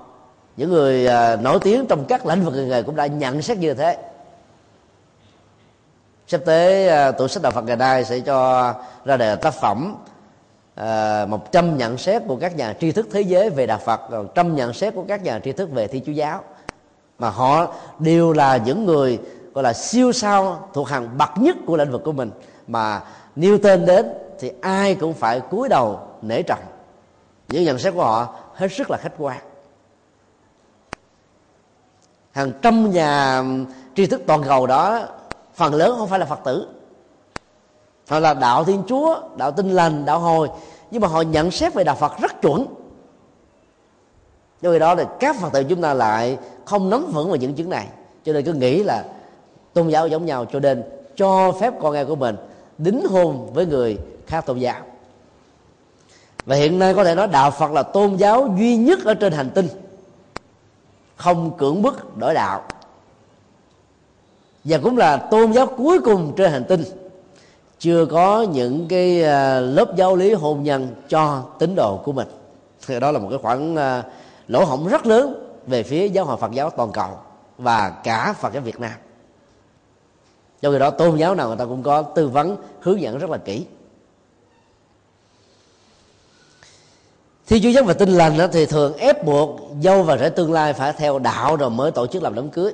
những người à, nổi tiếng trong các lĩnh vực nghề cũng đã nhận xét như thế sắp tới à, tủ sách đạo Phật ngày nay sẽ cho ra đời tác phẩm à, một trăm nhận xét của các nhà tri thức thế giới về đạo Phật còn trăm nhận xét của các nhà tri thức về thi chúa giáo. Mà họ đều là những người gọi là siêu sao thuộc hàng bậc nhất của lĩnh vực của mình. Mà nêu tên đến thì ai cũng phải cúi đầu nể trọng. Những nhận xét của họ hết sức là khách quan. Hàng trăm nhà tri thức toàn cầu đó phần lớn không phải là phật tử. Họ là đạo thiên chúa, đạo tinh lành, đạo hồi. Nhưng mà họ nhận xét về đạo phật rất chuẩn. Do đó là các phật tử chúng ta lại không nắm vững vào những chứng này. Cho nên cứ nghĩ là tôn giáo giống nhau, cho nên cho phép con em của mình đính hôn với người khác tôn giáo. Và hiện nay có thể nói đạo phật là tôn giáo duy nhất ở trên hành tinh. Không cưỡng bức đổi đạo và cũng là tôn giáo cuối cùng trên hành tinh. Chưa có những cái à, lớp giáo lý hôn nhân cho tín đồ của mình. Thì đó là một cái khoảng à, lỗ hổng rất lớn về phía giáo hội Phật giáo toàn cầu và cả Phật giáo Việt Nam. Do vậy đó, tôn giáo nào người ta cũng có tư vấn, hướng dẫn rất là kỹ. Thi chúa giáo và tinh lành thì thường ép buộc dâu và rể tương lai phải theo đạo rồi mới tổ chức làm đám cưới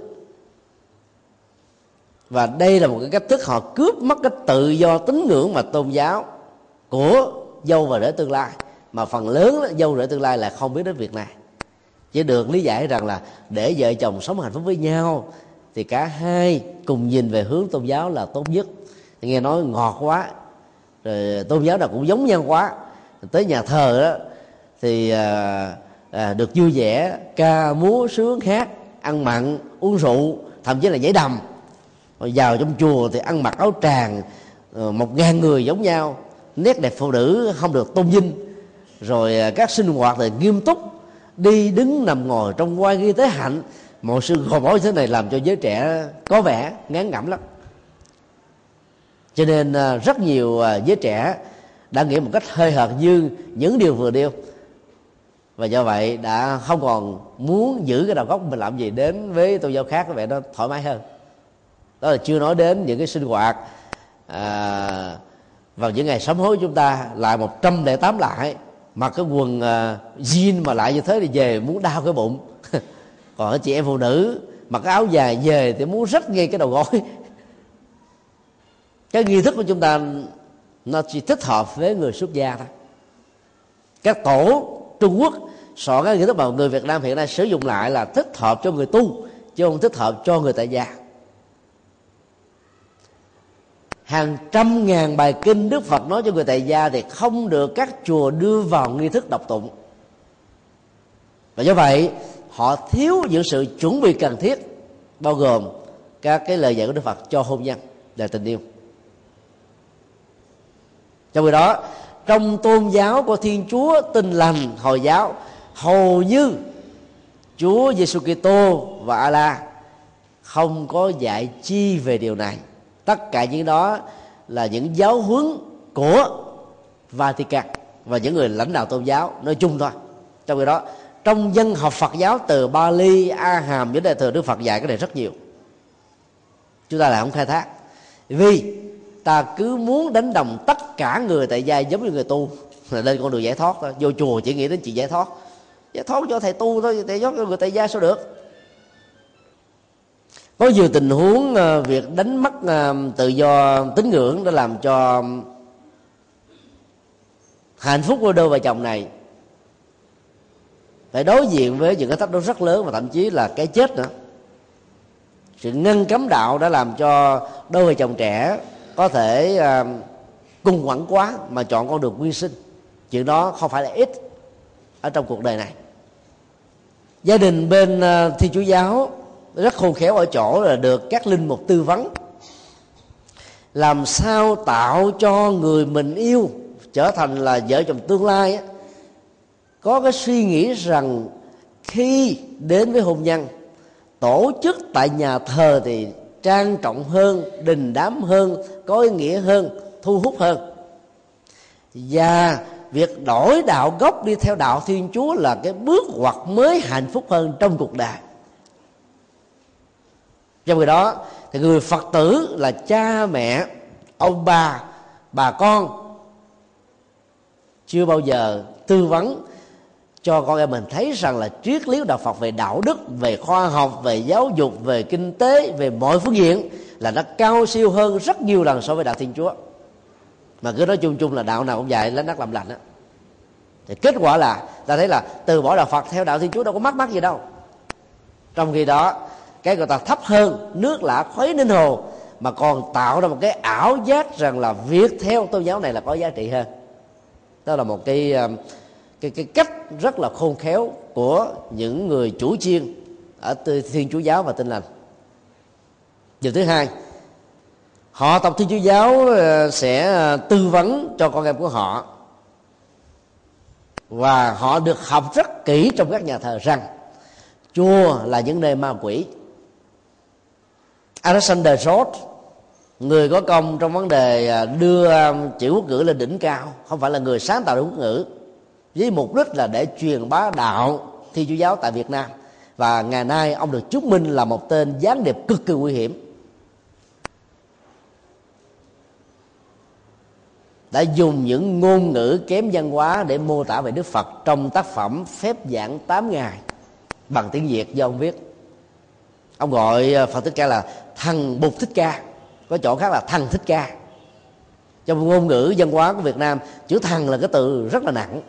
và đây là một cái cách thức họ cướp mất cái tự do tín ngưỡng mà tôn giáo của dâu và rể tương lai. Mà phần lớn đó, dâu rể tương lai là không biết đến việc này. Chỉ được lý giải rằng là để vợ chồng sống hạnh phúc với nhau thì cả hai cùng nhìn về hướng tôn giáo là tốt nhất. Nghe nói ngọt quá rồi tôn giáo nào cũng giống nhau quá. Tới nhà thờ đó thì à, à, được vui vẻ ca múa sướng hát ăn mặn uống rượu thậm chí là nhảy đầm rồi vào trong chùa thì ăn mặc áo tràng ờ, một ngàn người giống nhau, nét đẹp phụ nữ không được tôn vinh. Rồi ờ, các sinh hoạt thì nghiêm túc, đi đứng nằm ngồi trong quan ghi tế hạnh. Mọi sự gò bó thế này làm cho giới trẻ có vẻ ngán ngẩm lắm. Cho nên ờ, rất nhiều giới trẻ đã nghĩ một cách hơi hợt như những điều vừa nêu. Và do vậy đã không còn muốn giữ cái đầu góc mình làm gì đến với tôn giáo khác, có vẻ nó thoải mái hơn đó là chưa nói đến những cái sinh hoạt à, vào những ngày sám hối chúng ta lại một trăm lẻ tám lại mặc cái quần à, jean mà lại như thế thì về muốn đau cái bụng. *laughs* Còn chị em phụ nữ mặc cái áo dài về thì muốn rách ngay cái đầu gối. *laughs* Cái nghi thức của chúng ta nó chỉ thích hợp với người xuất gia thôi. Các tổ trung quốc soạn cái nghi thức mà người việt nam hiện nay sử dụng lại là thích hợp cho người tu chứ không thích hợp cho người tại gia hàng trăm ngàn bài kinh đức phật nói cho người tại gia thì không được các chùa đưa vào nghi thức đọc tụng. Và do vậy, họ thiếu những sự chuẩn bị cần thiết, bao gồm các cái lời dạy của đức phật cho hôn nhân và tình yêu. Trong khi đó, trong tôn giáo của thiên chúa, tin lành, hồi giáo, hầu như chúa giêsu kitô và allah không có dạy chi về điều này tất cả những đó là những giáo huấn của Vatican và những người lãnh đạo tôn giáo nói chung thôi. Trong khi đó trong dân học Phật giáo từ Bali, A Hàm đến Đại thừa Đức Phật dạy cái này rất nhiều. Chúng ta lại không khai thác. Vì ta cứ muốn đánh đồng tất cả người tại gia giống như người tu là lên con đường giải thoát thôi. Vô chùa chỉ nghĩ đến chuyện giải thoát. Giải thoát cho thầy tu thôi thầy giáo cho người tại gia sao được? Có nhiều tình huống à, việc đánh mất à, tự do tín ngưỡng đã làm cho hạnh phúc của đôi vợ chồng này phải đối diện với những cái thách đố rất lớn và thậm chí là cái chết nữa. Sự ngăn cấm đạo đã làm cho đôi vợ chồng trẻ có thể à, uh, cung quẩn quá mà chọn con đường quy sinh. Chuyện đó không phải là ít ở trong cuộc đời này. Gia đình bên uh, thiên chúa giáo rất khôn khéo ở chỗ là được các linh mục tư vấn. Làm sao tạo cho người mình yêu trở thành là vợ chồng tương lai có cái suy nghĩ rằng khi đến với hôn nhân, tổ chức tại nhà thờ thì trang trọng hơn, đình đám hơn, có ý nghĩa hơn, thu hút hơn. Và việc đổi đạo gốc đi theo đạo thiên chúa là cái bước ngoặt mới hạnh phúc hơn trong cuộc đời trong khi đó thì người phật tử là cha mẹ ông bà bà con chưa bao giờ tư vấn cho con em mình thấy rằng là triết lý đạo Phật về đạo đức, về khoa học, về giáo dục, về kinh tế, về mọi phương diện là nó cao siêu hơn rất nhiều lần so với đạo Thiên Chúa. Mà cứ nói chung chung là đạo nào cũng dạy lấy nát làm lành á. Thì kết quả là ta thấy là từ bỏ đạo Phật theo đạo Thiên Chúa đâu có mắc mắc gì đâu. Trong khi đó cái người ta thấp hơn, nước lạ khuấy ninh hồ, mà còn tạo ra một cái ảo giác rằng là việc theo tôn giáo này là có giá trị hơn. Đó là một cái ờ, cái cái cách rất là khôn khéo của những người chủ chiên ở thiên chúa giáo và tinh lành. Điều thứ hai, họ tộc thiên chúa giáo ờ, sẽ ờ, tư vấn cho con em của họ. Và họ được học rất kỹ trong các nhà thờ rằng, chùa là những nơi ma quỷ. Alexander George, người có công trong vấn đề à, đưa à, chữ quốc ngữ lên đỉnh cao, không phải là người sáng tạo quốc ngữ, với mục đích là để truyền bá đạo thi chúa giáo tại Việt Nam. Và ngày nay, ông được chứng minh là một tên gián điệp cực kỳ nguy hiểm. Đã dùng những ngôn ngữ kém văn hóa để mô tả về Đức Phật trong tác phẩm phép giảng 8 ngày, bằng tiếng Việt do ông viết. Ông gọi à, Phật thích ca là thằng Bụt thích ca. Có chỗ khác là thằng thích ca. Trong ngôn ngữ văn hóa của Việt Nam chữ thằng là cái từ rất là nặng.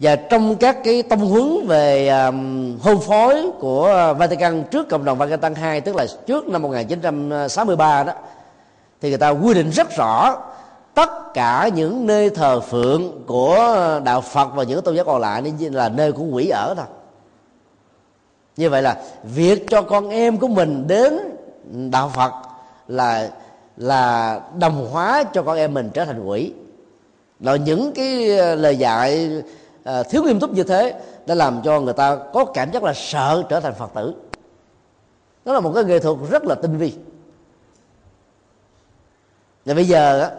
Và trong các cái tông huấn về um, hôn phối của Vatican trước cộng đồng Vatican II tức là trước năm 1963 đó thì người ta quy định rất rõ tất cả những nơi thờ phượng của đạo Phật và những tôn giáo còn lại là nơi của quỷ ở thôi như vậy là việc cho con em của mình đến đạo phật là là đồng hóa cho con em mình trở thành quỷ. Rồi những cái ờ, lời dạy à, thiếu nghiêm túc như thế đã làm cho người ta có cảm giác là sợ trở thành phật tử. Đó là một cái nghệ thuật rất là tinh vi. Và bây giờ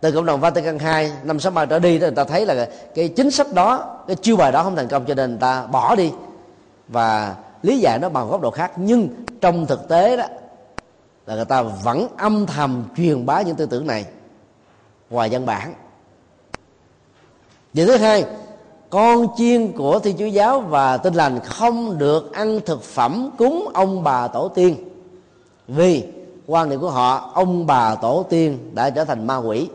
từ cộng đồng Vatican II năm sáu ba trở đi đó người ta thấy là cái chính sách đó cái chiêu bài đó không thành công cho nên người ta bỏ đi. Và lý giải nó bằng góc độ khác, nhưng trong thực tế đó, là người ta vẫn âm thầm truyền bá những tư tưởng này ngoài văn bản. Điều thứ hai, con chiên của thiên chúa giáo và tinh lành không được ăn thực phẩm cúng ông bà tổ tiên. Vì quan niệm của họ, ông bà tổ tiên đã trở thành ma quỷ.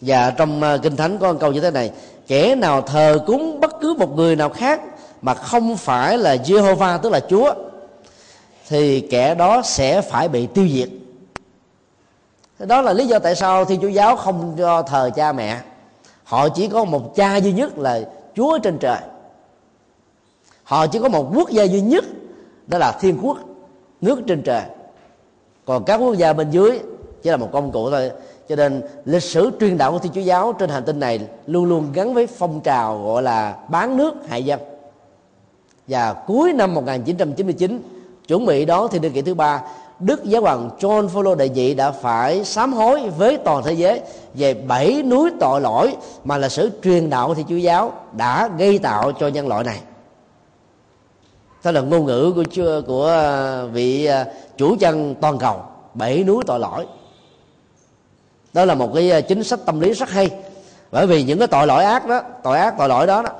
Và trong ờ, kinh thánh có một câu như thế này kẻ nào thờ cúng bất cứ một người nào khác mà không phải là Jehovah tức là Chúa, thì kẻ đó sẽ phải bị tiêu diệt. Đó là lý do tại sao thiên chúa giáo không cho thờ cha mẹ. Họ chỉ có một cha duy nhất là chúa trên trời. Họ chỉ có một quốc gia duy nhất, đó là thiên quốc, nước trên trời. Còn các quốc gia bên dưới chỉ là một công cụ thôi cho nên lịch sử truyền đạo của thiên chúa giáo trên hành tinh này luôn luôn gắn với phong trào gọi là bán nước hại dân và cuối năm 1999 chuẩn bị đó thì niên kỷ thứ ba, Đức Giáo hoàng John Paul đệ nhị đã phải sám hối với toàn thế giới về bảy núi tội lỗi mà lịch sử truyền đạo thì Chúa giáo đã gây tạo cho nhân loại này. Đó là ngôn ngữ của chưa của vị à, chủ chân toàn cầu, bảy núi tội lỗi. Đó là một cái ờ, chính sách tâm lý rất hay. Bởi vì những cái tội lỗi ác đó, tội ác tội lỗi đó, đó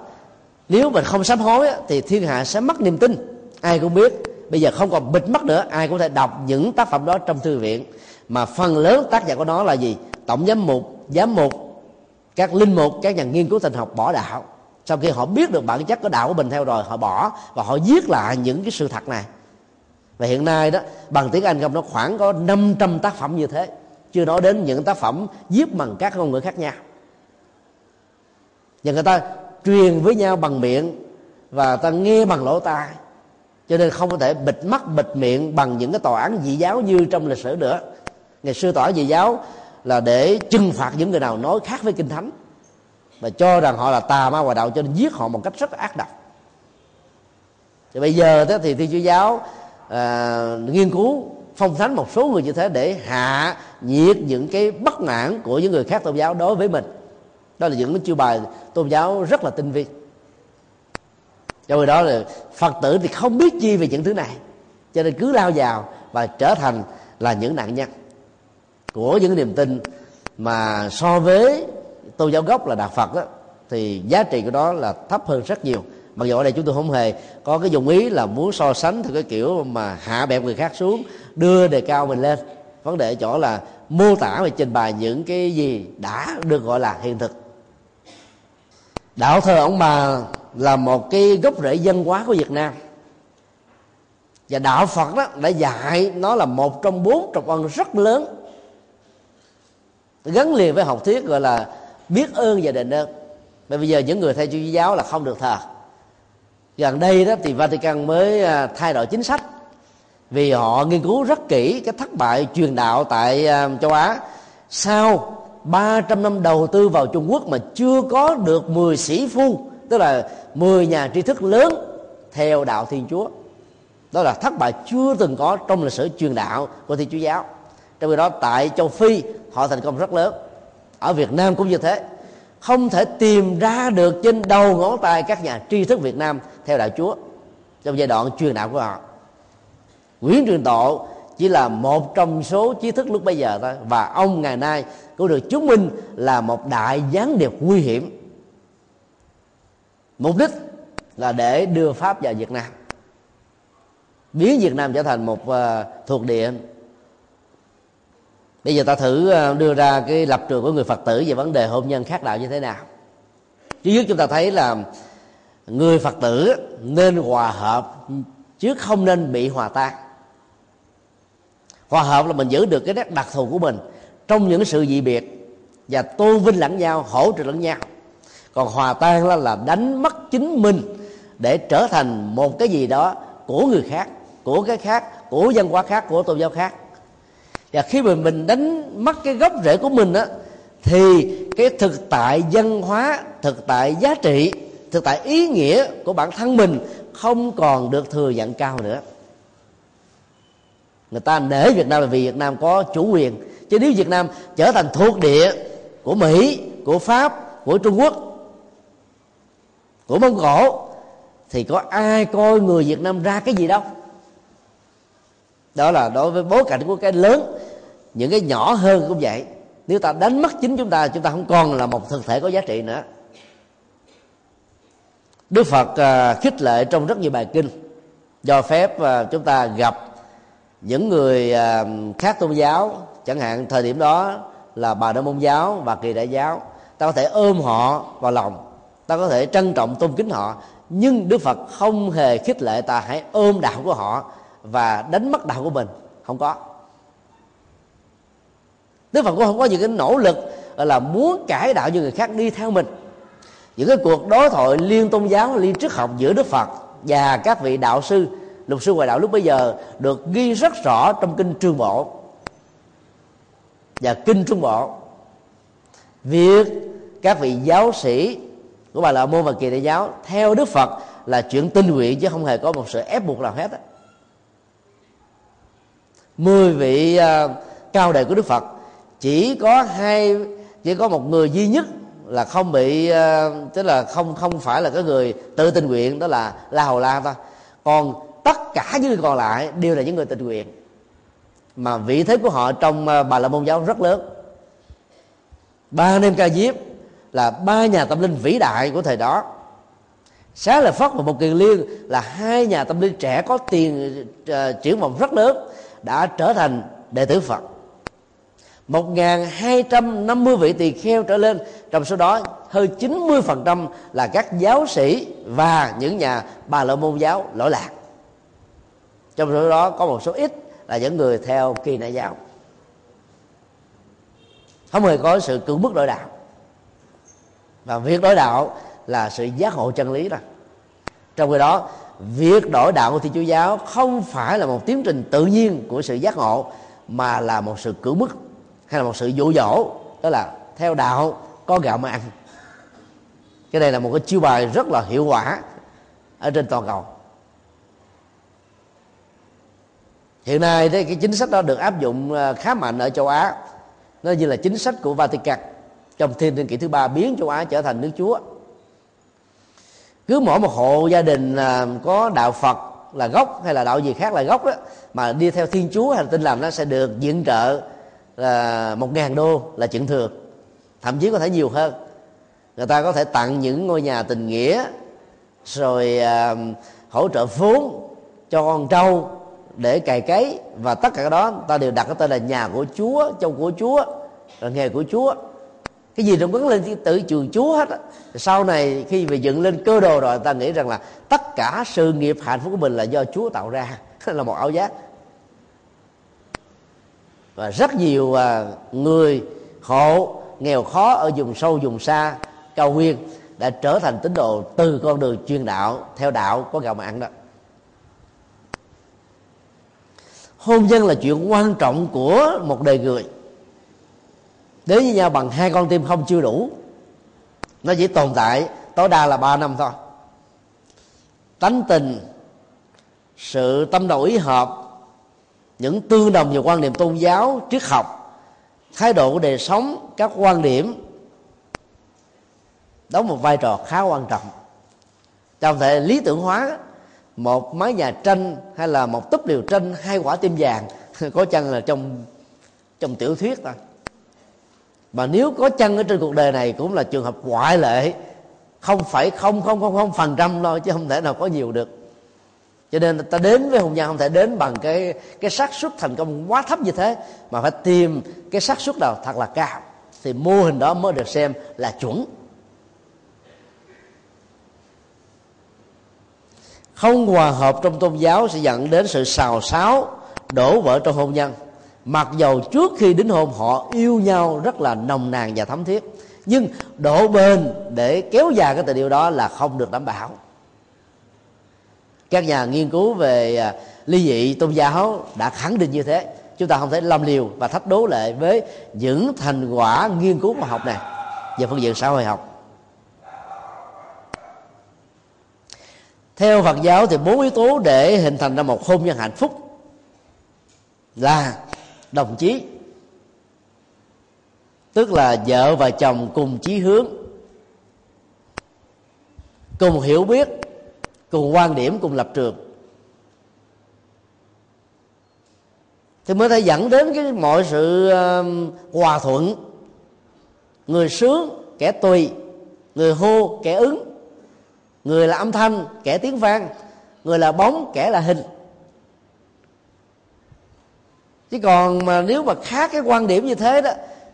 nếu mình không sám hối thì thiên hạ sẽ mất niềm tin. Ai cũng biết bây giờ không còn bịt mắt nữa ai cũng thể đọc những tác phẩm đó trong thư viện. Mà phần lớn tác giả của nó là gì? Tổng giám mục giám mục các linh mục các nhà nghiên cứu tình học bỏ đạo. Sau khi họ biết được bản chất của đạo của mình theo rồi họ bỏ và họ viết lại những cái sự thật này. Và hiện nay đó bằng tiếng anh không nó khoảng có 500 tác phẩm như thế chưa nói đến những tác phẩm viết bằng các ngôn ngữ khác nhau. Và người ta truyền với nhau bằng miệng và ta nghe bằng lỗ tai. Cho nên không có thể bịt mắt bịt miệng bằng những cái tòa án dị giáo như trong lịch sử nữa. Ngày xưa tòa án dị giáo là để trừng phạt những người nào nói khác với kinh thánh và cho rằng họ là tà ma ngoại đạo cho nên giết họ một cách rất ác độc. Thì bây giờ thì thiên chúa giáo à, nghiên cứu phong thánh một số người như thế để hạ diệt những cái bất mãn của những người khác tôn giáo đối với mình. Đó là những cái chiêu bài tôn giáo rất là tinh vi. Trong khi đó là phật tử thì không biết chi về những thứ này cho nên cứ lao vào và trở thành là những nạn nhân của những niềm tin mà so với tôn giáo gốc là đạo phật đó, thì giá trị của đó là thấp hơn rất nhiều. Mặc dù ở đây chúng tôi không hề có cái dụng ý là muốn so sánh theo cái kiểu mà hạ bẹp người khác xuống đưa đề cao mình lên. Vấn đề ở chỗ là mô tả và trình bày những cái gì đã được gọi là hiện thực. Đạo thờ ông bà là một cái gốc rễ dân hóa của việt nam. Và đạo phật đó đã dạy nó là một trong bốn trọng ân rất lớn, gắn liền với học thuyết gọi là biết ơn và đền ơn. Mà bây giờ những người theo chúa giáo là không được thờ. Gần đây đó thì Vatican mới à, thay đổi chính sách vì họ nghiên cứu rất kỹ cái thất bại truyền đạo tại à, châu Á. Sau 300 năm đầu tư vào Trung Quốc mà chưa có được 10 sĩ phu, tức là 10 nhà tri thức lớn theo đạo Thiên Chúa. Đó là thất bại chưa từng có trong lịch sử truyền đạo của Thiên Chúa giáo. Trong khi đó, tại châu Phi, họ thành công rất lớn. Ở Việt Nam cũng như thế. Không thể tìm ra được trên đầu ngón tay các nhà tri thức Việt Nam theo đạo Chúa trong giai đoạn truyền đạo của họ. Nguyễn Truyền Tộ chỉ là một trong số trí thức lúc bây giờ thôi. Và ông ngày nay cũng được chứng minh là một đại gián điệp nguy hiểm. Mục đích là để đưa pháp vào việt nam biến việt nam trở thành một uh, thuộc địa. Bây giờ ta thử uh, đưa ra cái lập trường của người phật tử về vấn đề hôn nhân khác đạo như thế nào. Thứ nhất chúng ta thấy là người phật tử nên hòa hợp chứ không nên bị hòa tan hòa hợp là mình giữ được cái nét đặc thù của mình trong những sự dị biệt và tôn vinh lẫn nhau hỗ trợ lẫn nhau. Còn hòa tan là, là đánh mất chính mình để trở thành một cái gì đó của người khác của cái khác của dân hóa khác của tôn giáo khác. Và khi mà mình đánh mất cái gốc rễ của mình á thì cái thực tại văn hóa thực tại giá trị thực tại ý nghĩa của bản thân mình không còn được thừa nhận cao nữa người ta để việt nam là vì việt nam có chủ quyền. Chứ nếu việt nam trở thành thuộc địa của mỹ, của pháp, của trung quốc, của mông cổ, thì có ai coi người việt nam ra cái gì đâu. Đó là đối với bối cảnh của cái lớn, những cái nhỏ hơn cũng vậy. Nếu ta đánh mất chính chúng ta chúng ta không còn là một thực thể có giá trị nữa. Đức phật à, khích lệ trong rất nhiều bài kinh. Do phép à, chúng ta gặp những người à, khác tôn giáo, chẳng hạn thời điểm đó là bà đa môn giáo và kỳ đại giáo, ta có thể ôm họ vào lòng, ta có thể trân trọng, tôn kính họ. Nhưng đức phật không hề khích lệ ta hãy ôm đạo của họ và đánh mất đạo của mình. Không có. Đức phật cũng không có những cái nỗ lực là muốn cải đạo cho người khác đi theo mình. Những cái cuộc đối thoại liên tôn giáo, liên triết học giữa đức phật và các vị đạo sư lục sư ngoại đạo lúc bây giờ được ghi rất rõ trong kinh trương bộ và kinh trung bộ việc các vị giáo sĩ của bà la môn và kỳ đại giáo theo đức phật là chuyện tinh nguyện chứ không hề có một sự ép buộc nào hết á. Mười vị uh, cao đệ của đức phật chỉ có hai chỉ có một người duy nhất là không bị uh, tức là không không phải là cái người tự tình nguyện đó là la hầu la thôi. Còn tất cả những người còn lại đều là những người tình nguyện. Mà vị thế của họ trong ờ, bà la môn giáo rất lớn. Ba anh ca diếp là ba nhà tâm linh vĩ đại của thời đó. Xá lợi phất và một kiền liên là hai nhà tâm linh trẻ có tiền uh, triển vọng rất lớn đã trở thành đệ tử phật. 1.250 vị tỳ kheo trở lên Trong số đó hơn 90% là các giáo sĩ Và những nhà bà la môn giáo lỗi lạc. Trong số đó có một số ít là những người theo kỳ đại giáo Không hề có sự cưỡng bức đổi đạo. Và việc đổi đạo là sự giác ngộ chân lý đó. Trong khi đó, việc đổi đạo của thiên chúa giáo không phải là một tiến trình tự nhiên của sự giác ngộ, mà là một sự cưỡng bức hay là một sự dụ dỗ, đó là theo đạo có gạo mà ăn cái này là một cái chiêu bài rất là hiệu quả ở trên toàn cầu. Hiện nay đấy cái chính sách đó được áp dụng à, khá mạnh ở châu á. Nó như là chính sách của Vatican trong thiên niên kỷ thứ ba biến châu Á trở thành nước Chúa. Cứ mỗi một hộ gia đình à, có đạo Phật là gốc hay là đạo gì khác là gốc đó mà đi theo Thiên Chúa hay là tin làm nó sẽ được viện trợ là một ngàn đô là chuyện thường thậm chí có thể nhiều hơn. Người ta có thể tặng những ngôi nhà tình nghĩa rồi uh, hỗ trợ vốn cho con trâu để cày cấy và tất cả đó ta đều đặt cái tên là nhà của chúa châu của chúa rồi nghề của chúa. Cái gì nó gắn lên tự trường chúa hết á. Sau này khi về dựng lên cơ đồ rồi ta nghĩ rằng là tất cả sự nghiệp hạnh phúc của mình là do chúa tạo ra *laughs* là một ảo giác. Và rất nhiều à, người hộ nghèo khó ở vùng sâu, vùng xa, cao nguyên đã trở thành tín đồ từ con đường chuyên đạo, theo đạo có gạo mà ăn đó. Hôn nhân là chuyện quan trọng của một đời người. Đến với nhau bằng hai con tim không chưa đủ, nó chỉ tồn tại, tối đa là ba năm thôi. Tánh tình, sự tâm đầu ý hợp, những tương đồng về quan điểm tôn giáo, triết học, thái độ của đời sống, các quan điểm, đóng một vai trò khá quan trọng. Trong thể lý tưởng hóa một mái nhà tranh hay là một túp liều tranh, hai quả tim vàng, *laughs* có chăng là trong trong tiểu thuyết thôi mà nếu có chân ở trên cuộc đời này cũng là trường hợp ngoại lệ, không phải không không không không phần trăm thôi chứ không thể nào có nhiều được. Cho nên ta đến với hôn nhân không thể đến bằng cái cái xác suất thành công quá thấp như thế, mà phải tìm cái xác suất nào thật là cao. Thì mô hình đó mới được xem là chuẩn. Không hòa hợp trong tôn giáo sẽ dẫn đến sự xào xáo, đổ vỡ trong hôn nhân. Mặc dầu trước khi đính hôn họ yêu nhau rất là nồng nàn và thấm thiết, nhưng độ bền để kéo dài cái tình yêu đó là không được đảm bảo. Các nhà nghiên cứu về à, ly dị tôn giáo đã khẳng định như thế. Chúng ta không thể lâm liều và thách đố lại với những thành quả nghiên cứu khoa học này về phương diện xã hội học. Theo phật giáo thì bốn yếu tố để hình thành ra một hôn nhân hạnh phúc là đồng chí, tức là vợ và chồng cùng chí hướng, cùng hiểu biết, cùng quan điểm, cùng lập trường. Thì mới thể dẫn đến cái mọi sự um, hòa thuận. Người sướng, kẻ tùy. Người hô, kẻ ứng người là âm thanh, kẻ tiếng vang. Người là bóng, kẻ là hình. Chứ còn mà nếu mà khác cái quan điểm như thế đó,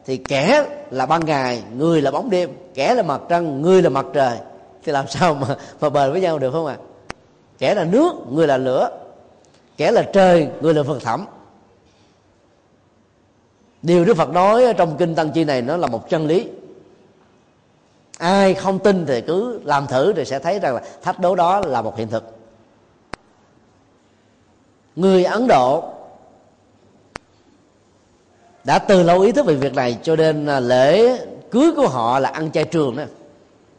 thì kẻ là ban ngày, người là bóng đêm, kẻ là mặt trăng, người là mặt trời. Thì làm sao mà mà bền với nhau được không ạ? À? kẻ là nước, người là lửa. Kẻ là trời, người là phật thẩm điều đức phật nói trong kinh tăng chi này nó là một chân lý ai không tin thì cứ làm thử thì sẽ thấy rằng là thách đố đó là một hiện thực. Người ấn độ đã từ lâu ý thức về việc này, cho nên à, lễ cưới của họ là ăn chay trường đó.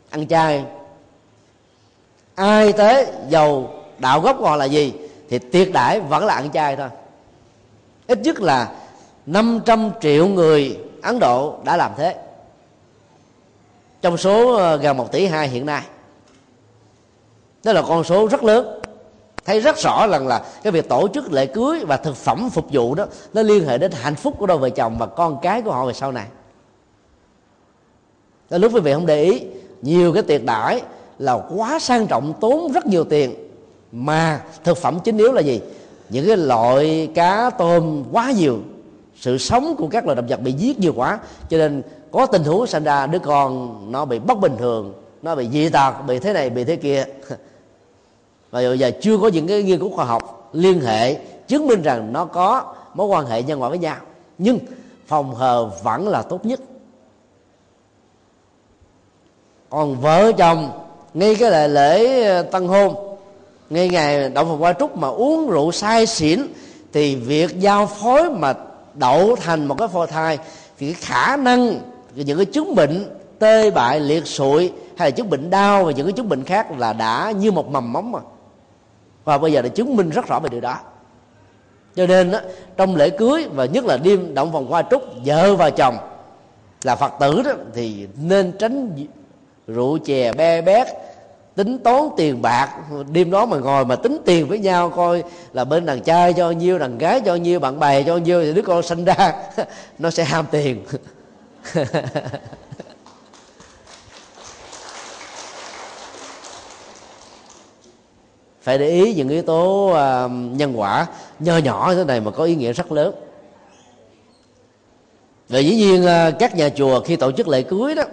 Ăn chay. Ai tới giàu đạo gốc của họ là gì thì tiệc đãi vẫn là ăn chay thôi. Ít nhất là 500 triệu người Ấn Độ đã làm thế trong số ờ, gần một tỷ hai hiện nay, đó là con số rất lớn. Thấy rất rõ rằng là cái việc tổ chức lễ cưới và thực phẩm phục vụ đó, nó liên hệ đến hạnh phúc của đôi vợ chồng và con cái của họ về sau này. Đó, lúc quý vị không để ý, nhiều cái tiệc đãi là quá sang trọng, tốn rất nhiều tiền. Mà thực phẩm chính yếu là gì? Những cái loại cá tôm quá nhiều. Sự sống của các loài động vật bị giết nhiều quá, cho nên có tình huống sinh ra đứa con, nó bị bất bình thường, nó bị dị tật bị thế này, bị thế kia. *laughs* Và giờ chưa có những cái nghiên cứu khoa học liên hệ chứng minh rằng nó có mối quan hệ nhân quả với nhau, nhưng phòng hờ vẫn là tốt nhất. Còn vợ chồng, ngay cái lễ lễ ờ, tân hôn, ngay ngày động phòng qua trúc mà uống rượu say xỉn, thì việc giao phối mà đậu thành một cái phôi thai, thì cái khả năng những cái chứng bệnh tê bại liệt sụi hay là chứng bệnh đau và những cái chứng bệnh khác là đã như một mầm móng mà. Và bây giờ đã chứng minh rất rõ về điều đó. Cho nên đó, trong lễ cưới và nhất là đêm động phòng hoa trúc vợ và chồng là phật tử đó thì nên tránh rượu chè be bét tính toán tiền bạc. Đêm đó mà ngồi mà tính tiền với nhau coi là bên đàn trai cho nhiêu đàn gái cho nhiêu bạn bè cho nhiêu thì đứa con sinh ra *laughs* nó sẽ ham tiền. *laughs* phải để ý những yếu tố uh, nhân quả. Nho nhỏ thế này mà có ý nghĩa rất lớn. Và dĩ nhiên uh, các nhà chùa khi tổ chức lễ cưới đó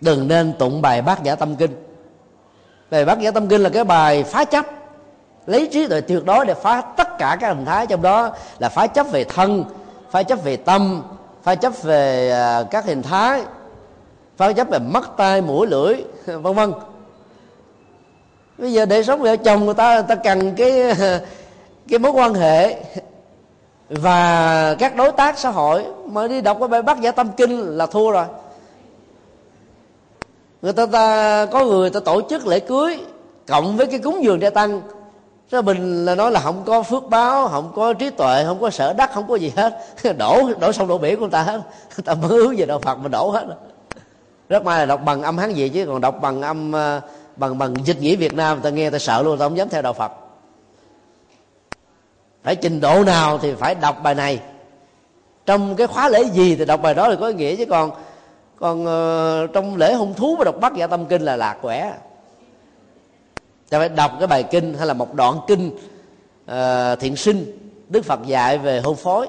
đừng nên tụng bài bát giả tâm kinh. Bài bát giả tâm kinh là cái bài phá chấp lấy trí tuệ tuyệt đối để phá tất cả các hình thái trong đó là phá chấp về thân phá chấp về tâm phá chấp về à, các hình thái. Phá chấp về mắt tai mũi lưỡi *laughs* vân vân. Bây giờ để sống vợ chồng người ta người ta cần cái *laughs* cái mối quan hệ. Và các đối tác xã hội mà đi đọc cái bài bác giả tâm kinh là thua rồi. Người ta, ta có người ta tổ chức lễ cưới cộng với cái cúng dường để tăng. Thế mình là nói là không có phước báo không có trí tuệ không có sở đắc không có gì hết. *laughs* Đổ đổ sông đổ biển của người ta hết. *laughs* Ta mới hướng về đạo phật mà đổ hết. Rất may là đọc bằng âm hán gì chứ còn đọc bằng âm ờ, bằng bằng dịch nghĩa việt nam ta nghe ta sợ luôn ta không dám theo đạo phật. Phải trình độ nào thì phải đọc bài này. Trong cái khóa lễ gì thì đọc bài đó thì có ý nghĩa chứ còn còn uh, trong lễ hung thú mà đọc bắt dạ tâm kinh là lạc quẻ ta phải đọc cái bài kinh hay là một đoạn kinh uh, thiện sinh đức phật dạy về hôn phối.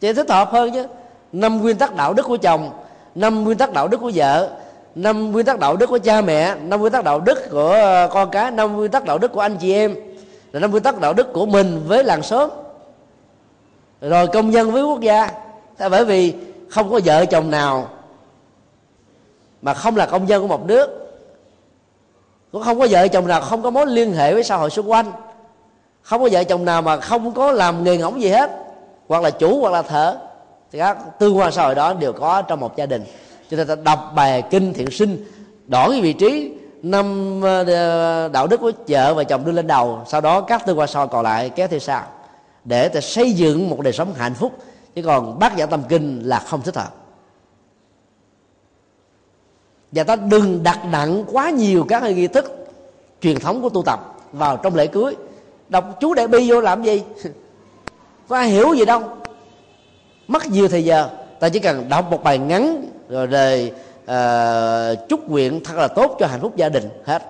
Chỉ thích hợp hơn chứ. Năm nguyên tắc đạo đức của chồng năm nguyên tắc đạo đức của vợ năm nguyên tắc đạo đức của cha mẹ năm nguyên tắc đạo đức của ờ, con cái năm nguyên tắc đạo đức của anh chị em là năm nguyên tắc đạo đức của mình với làng xóm. Rồi công dân với quốc gia. Tại bởi vì không có vợ chồng nào mà không là công dân của một nước cũng không có vợ chồng nào không có mối liên hệ với xã hội xung quanh. Không có vợ chồng nào mà không có làm nghề ngỗng gì hết. Hoặc là chủ, hoặc là thợ. Thì các tương quan xã hội đó đều có trong một gia đình. Cho nên ta đọc bài kinh thiện sinh, đổi cái vị trí. Năm ờ, đạo đức của vợ và chồng đưa lên đầu. Sau đó các tư quan soi còn lại kéo theo sau. Để ta xây dựng một đời sống hạnh phúc. Chứ còn bác giả tâm kinh là không thích hợp và ta đừng đặt nặng quá nhiều các nghi thức truyền thống của tu tập vào trong lễ cưới. Đọc chú đại bi vô làm gì? *laughs* Có ai hiểu gì đâu. Mất nhiều thời giờ ta chỉ cần đọc một bài ngắn rồi đề uh, chúc nguyện thật là tốt cho hạnh phúc gia đình hết.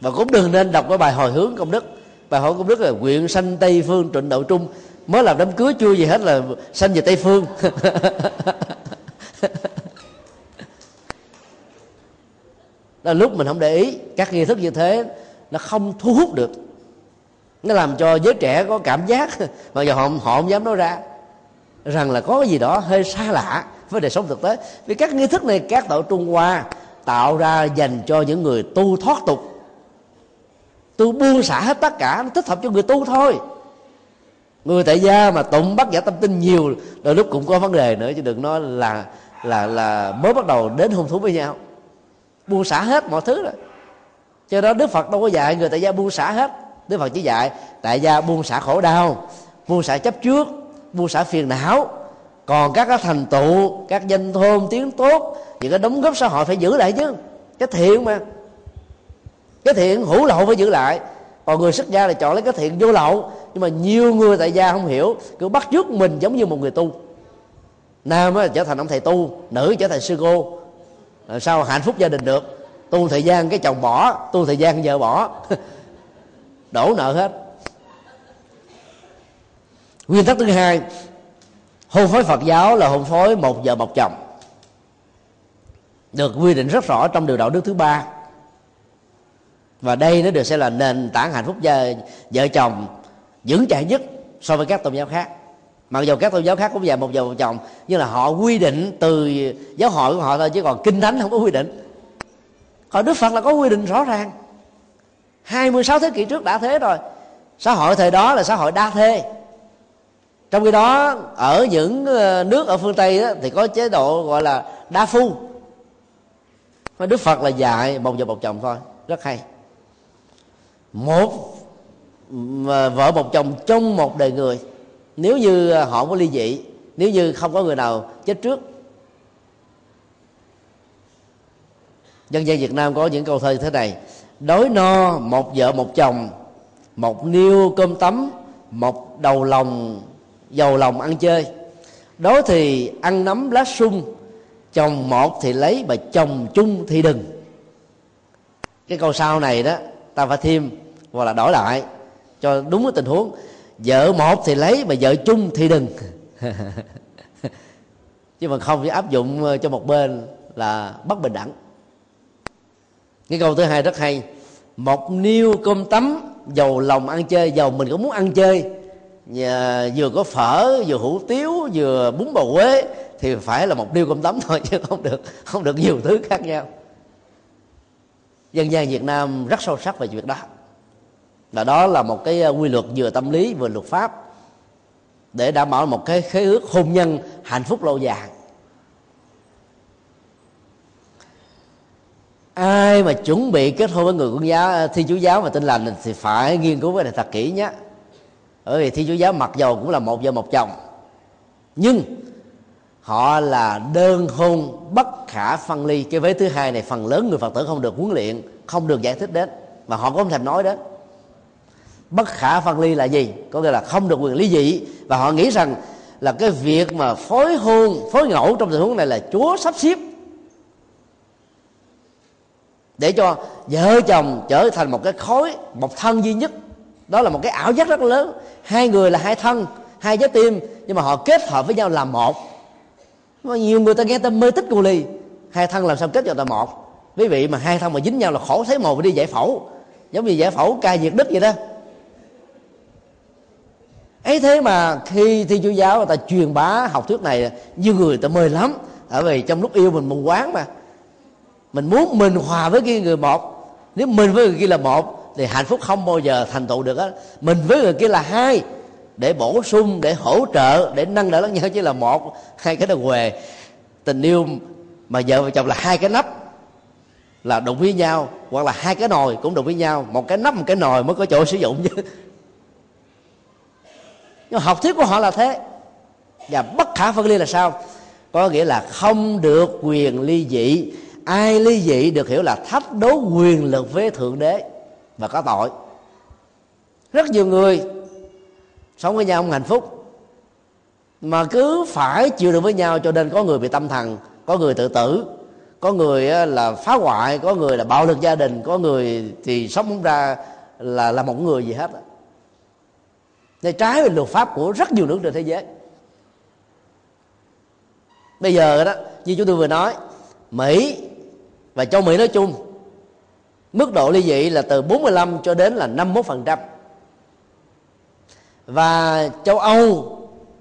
Và cũng đừng nên đọc cái bài hồi hướng công đức. Bài hồi công đức là nguyện sanh tây phương trịnh độ trung. Mới làm đám cưới chưa gì hết là sanh về tây phương. *laughs* là lúc mình không để ý. Các nghi thức như thế nó không thu hút được. Nó làm cho giới trẻ có cảm giác. Mà giờ họ họ không dám nói ra rằng là có cái gì đó hơi xa lạ với đời sống thực tế. Vì các nghi thức này, các tổ trung hoa tạo ra dành cho những người tu thoát tục. Tu buông xả hết tất cả, nó thích hợp cho người tu thôi. Người tại gia mà tụng bắt giả tâm tinh nhiều, đôi lúc cũng có vấn đề nữa, chứ đừng nói là là là mới bắt đầu đến hôn thú với nhau. Buông xả hết mọi thứ rồi. Cho đó đức phật đâu có dạy người tại gia buông xả hết. Đức phật chỉ dạy tại gia buông xả khổ đau, buông xả chấp trước, buông xả phiền não. Còn các cái thành tựu, các danh thôn tiếng tốt, những cái đóng góp xã hội phải giữ lại chứ. Cái thiện mà. Cái thiện hữu lậu phải giữ lại. Còn người xuất gia là chọn lấy cái thiện vô lậu. Nhưng mà nhiều người tại gia không hiểu. Cứ bắt chước mình giống như một người tu nam á, trở thành ông thầy tu nữ trở thành sư cô. Làm sao hạnh phúc gia đình được tu thời gian cái chồng bỏ tu thời gian vợ bỏ. *laughs* Đổ nợ hết. Nguyên tắc thứ hai hôn phối phật giáo là hôn phối một vợ một chồng. Được quy định rất rõ trong điều đạo đức thứ ba. Và đây nó được xem là nền tảng hạnh phúc gia, vợ chồng vững chãi nhất so với các tôn giáo khác mặc dù các tôn giáo khác cũng dạy một vợ một chồng nhưng là họ quy định từ giáo hội của họ thôi chứ còn kinh thánh không có quy định. Còn đức phật là có quy định rõ ràng. 26 thế kỷ trước đã thế rồi. Xã hội thời đó là xã hội đa thê. Trong khi đó ở những ờ, nước ở phương tây đó, thì có chế độ gọi là đa phu. Mà đức phật là dạy một vợ một chồng thôi. Rất hay. Một vợ một chồng trong một đời người nếu như à, họ có ly dị, nếu như không có người nào chết trước. Dân gian việt nam có những câu thơ như thế này. Đói no một vợ một chồng, một niêu cơm tấm, một đầu lòng, dầu lòng ăn chơi. Đói thì ăn nấm lá sung, chồng một thì lấy mà chồng chung thì đừng. Cái câu sau này đó, ta phải thêm hoặc là đổi lại cho đúng cái tình huống vợ một thì lấy mà vợ chung thì đừng. *laughs* Chứ mà không phải áp dụng ờ, cho một bên là bất bình đẳng. Cái câu thứ hai rất hay. Một niêu cơm tấm dầu lòng ăn chơi dầu mình cũng muốn ăn chơi. Nhà, vừa có phở vừa hủ tiếu vừa bún bò quế thì phải là một niêu cơm tấm thôi chứ không được không được nhiều thứ khác nhau. Dân gian việt nam rất sâu sắc về chuyện đó và đó là một cái ờ, quy luật vừa tâm lý vừa luật pháp để đảm bảo một cái khế ước hôn nhân hạnh phúc lâu dài. Ai mà chuẩn bị kết hôn với người công giáo ờ, thi chúa giáo và tin lành thì phải nghiên cứu cái này thật kỹ nhé. Bởi vì thi chúa giáo mặc dầu cũng là một vợ một chồng, nhưng họ là đơn hôn bất khả phân ly. Cái vế thứ hai này, phần lớn người phật tử không được huấn luyện, không được giải thích đến, mà họ cũng không thèm nói đến bất khả phân ly là gì? Có nghĩa là không được quyền ly dị. Và họ nghĩ rằng là cái việc mà phối hôn, phối ngẫu trong tình huống này là chúa sắp xếp. Để cho vợ chồng trở thành một cái khối, một thân duy nhất. Đó là một cái ảo giác rất lớn. Hai người là hai thân, hai trái tim. Nhưng mà họ kết hợp với nhau làm một. Mà nhiều người ta nghe ta mê tích cô ly hai thân làm sao kết vào thành một? Quý vị mà hai thân mà dính nhau là khổ thấy mồ đi giải phẫu. Giống như giải phẫu ca diệt đức vậy đó ấy thế mà khi thi chúa giáo người ta truyền bá học thuyết này như người ta mời lắm. Tại vì trong lúc yêu mình mù quáng mà. Mình muốn mình hòa với kia người một. Nếu mình với người kia là một, thì hạnh phúc không bao giờ thành tựu được á. Mình với người kia là hai. Để bổ sung, để hỗ trợ, để nâng đỡ lẫn nhau chứ là một. Hai cái đầu què. Tình yêu mà vợ và chồng là hai cái nắp. Là đụng với nhau, hoặc là hai cái nồi cũng đụng với nhau. Một cái nắp, một cái nồi mới có chỗ sử dụng chứ nhưng học thuyết của họ là thế. Và bất khả phân ly là sao? Có nghĩa là không được quyền ly dị. Ai ly dị được hiểu là thách đố quyền lực với thượng đế và có tội. Rất nhiều người sống với nhau không hạnh phúc. Mà cứ phải chịu được với nhau cho nên có người bị tâm thần, có người tự tử, có người là phá hoại, có người là bạo lực gia đình, có người thì sống không ra là là một người gì hết đây trái với luật pháp của rất nhiều nước trên thế giới. Bây giờ đó, như chúng tôi vừa nói, mỹ và châu mỹ nói chung, mức độ ly dị là từ 45 cho đến là 51 phần trăm. Và châu Âu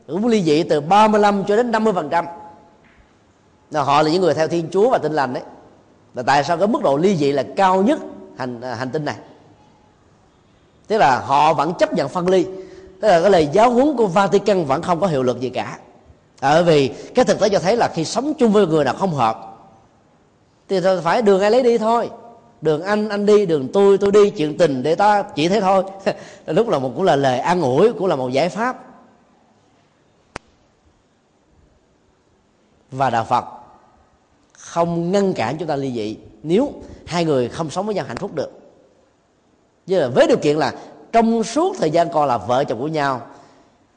cũng ly dị từ 35 cho đến 50 phần trăm. Họ là những người theo Thiên Chúa và Tin lành đấy. Và tại sao cái mức độ ly dị là cao nhất hành hành tinh này? Tức là họ vẫn chấp nhận phân ly tức là cái lời giáo huấn của Vatican vẫn không có hiệu lực gì cả. Bởi vì cái thực tế cho thấy là khi sống chung với người nào không hợp, thì phải đường ai lấy đi thôi. Đường anh anh đi, đường tôi tôi đi, chuyện tình để ta chỉ thế thôi. *laughs* Lúc là một cũng là lời an ủi, cũng là một giải pháp. Và đạo phật không ngăn cản chúng ta ly dị nếu hai người không sống với nhau hạnh phúc được. Chứ là với điều kiện là trong suốt thời gian còn là vợ chồng của nhau,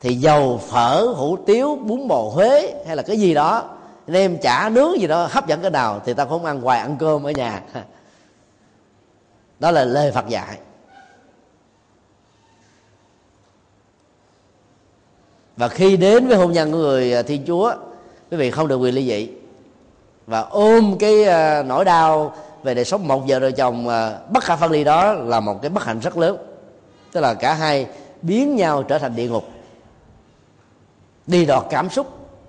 thì dầu phở, hủ tiếu, bún bò huế hay là cái gì đó, nem chả, nướng gì đó, hấp dẫn cái nào thì ta không ăn hoài ăn cơm ở nhà. *laughs* Đó là lời phật dạy. Và khi đến với hôn nhân của người à, thiên chúa, quý vị không được quyền ly dị. Và ôm cái à, nỗi đau về đời sống một giờ đời chồng à, bất khả phân ly đó là một cái bất hạnh rất lớn tức là cả hai biến nhau trở thành địa ngục. Đi đọt cảm xúc,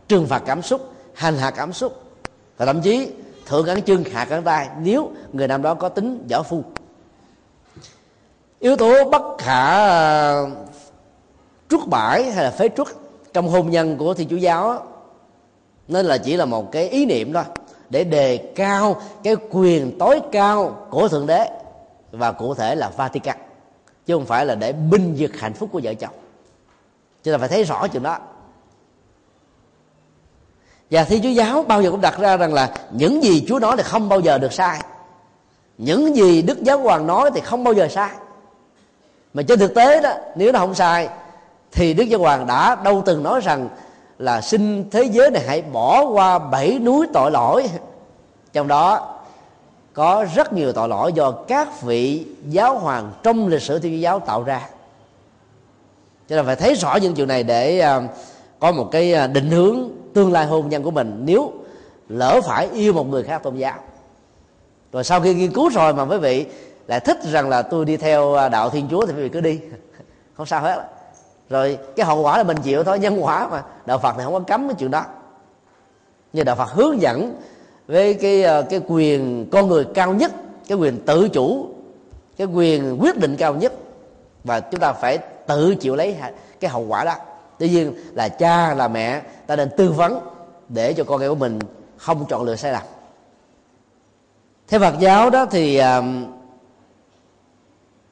trừng phạt cảm xúc, hành hạ cảm xúc. Và thậm chí, thượng cắn chân, hạ cắn tay, nếu người nam đó có tính võ phu. Yếu tố bất khả trút bãi hay là phế truất trong hôn nhân của thiên chúa giáo nên là chỉ là một cái ý niệm thôi, để đề cao cái quyền tối cao của thượng đế và cụ thể là Vatican chứ không phải là để binh vực hạnh phúc của vợ chồng. Cho nên phải thấy rõ chuyện đó. Và thi chúa giáo bao giờ cũng đặt ra rằng là những gì chúa nói thì không bao giờ được sai. Những gì đức giáo hoàng nói thì không bao giờ sai. Mà trên thực tế đó, nếu nó không sai, thì đức giáo hoàng đã đâu từng nói rằng là xin thế giới này hãy bỏ qua bảy núi tội lỗi. Trong đó có rất nhiều tội lỗi do các vị giáo hoàng trong lịch sử thiên chúa giáo tạo ra. Cho nên phải thấy rõ những chuyện này để à, có một cái à, định hướng tương lai hôn nhân của mình nếu lỡ phải yêu một người khác tôn giáo. Rồi sau khi nghiên cứu rồi mà quý vị lại thích rằng là tôi đi theo à, đạo thiên chúa thì quý vị cứ đi. *laughs* Không sao hết. Rồi cái hậu quả là mình chịu thôi, nhân quả mà. Đạo phật thì không có cấm cái chuyện đó. Như đạo phật hướng dẫn với cái ờ, cái quyền con người cao nhất, cái quyền tự chủ, cái quyền quyết định cao nhất. Và chúng ta phải tự chịu lấy cái hậu quả đó. Tuy nhiên là cha, là mẹ, ta nên tư vấn để cho con em của mình không chọn lựa sai lầm. Theo Phật giáo đó thì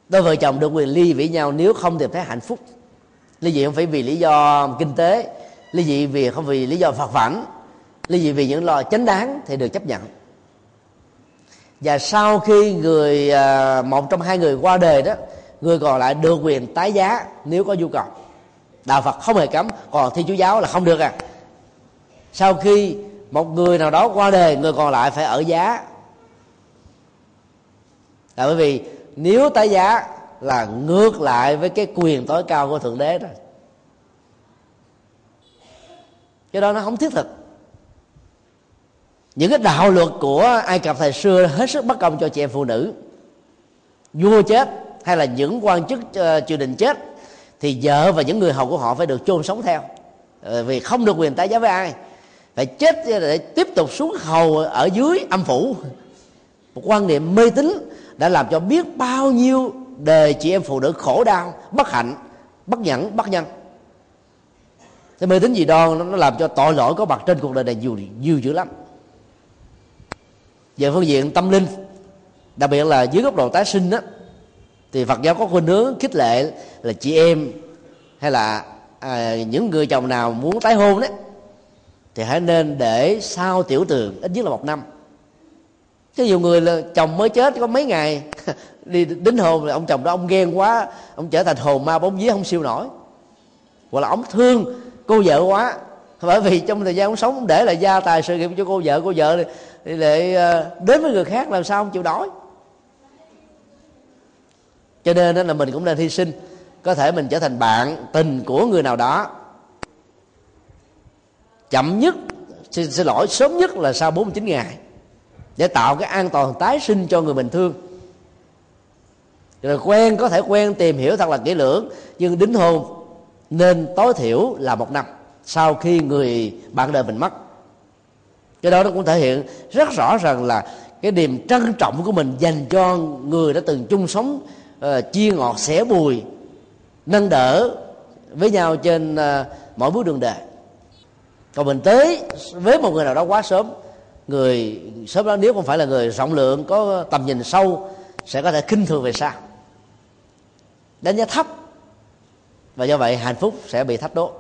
đôi vợ chồng được quyền ly với nhau nếu không tìm thấy hạnh phúc. Ly dị không phải vì lý do kinh tế, ly dị vì không vì lý do phật vảnh ly dị vì những lo chánh đáng thì được chấp nhận. Và sau khi người à, một trong hai người qua đời đó, người còn lại được quyền tái giá nếu có nhu cầu. Đạo phật không hề cấm, còn thi chúa giáo là không được à. Sau khi một người nào đó qua đời, người còn lại phải ở giá. Là bởi vì nếu tái giá là ngược lại với cái quyền tối cao của thượng đế rồi. Cái đó nó không thiết thực những cái đạo luật của ai cập thời xưa hết sức bất công cho chị em phụ nữ. Vua chết hay là những quan chức uh, triều đình chết thì vợ và những người hầu của họ phải được chôn sống theo. Ờ, vì không được quyền tái giá với ai. Phải chết để tiếp tục xuống hầu ở dưới âm phủ. Một quan niệm mê tín đã làm cho biết bao nhiêu đời chị em phụ nữ khổ đau bất hạnh bất nhẫn bất nhân. Cái mê tín gì đó nó làm cho tội lỗi có mặt trên cuộc đời này nhiều nhiều dữ lắm về phương diện tâm linh đặc biệt là dưới góc độ tái sinh đó thì phật giáo có khuynh hướng khích lệ là chị em hay là à, những người chồng nào muốn tái hôn đấy thì hãy nên để sau tiểu tường ít nhất là một năm. Chứ nhiều người là chồng mới chết có mấy ngày *laughs* đi đính hôn là ông chồng đó ông ghen quá ông trở thành hồn ma bóng vía không siêu nổi. Hoặc là ông thương cô vợ quá bởi vì trong thời gian ông sống ông để lại gia tài sự nghiệp cho cô vợ cô vợ thì lại ờ, đến với người khác làm sao không chịu đói cho nên đó là mình cũng nên hy sinh có thể mình trở thành bạn tình của người nào đó. Chậm nhất xin, xin lỗi sớm nhất là sau 49 ngày để tạo cái an toàn tái sinh cho người mình thương. Rồi quen có thể quen tìm hiểu thật là kỹ lưỡng nhưng đính hôn nên tối thiểu là một năm sau khi người bạn đời mình mất cái đó nó cũng thể hiện rất rõ rằng là cái niềm trân trọng của mình dành cho người đã từng chung sống uh, chia ngọt xẻ bùi nâng đỡ với nhau trên ờ, uh, mỗi bước đường đời còn mình tới với một người nào đó quá sớm người sớm đó nếu không phải là người rộng lượng có tầm nhìn sâu sẽ có thể khinh thường về sau. Đánh giá thấp. Và do vậy hạnh phúc sẽ bị thách đố.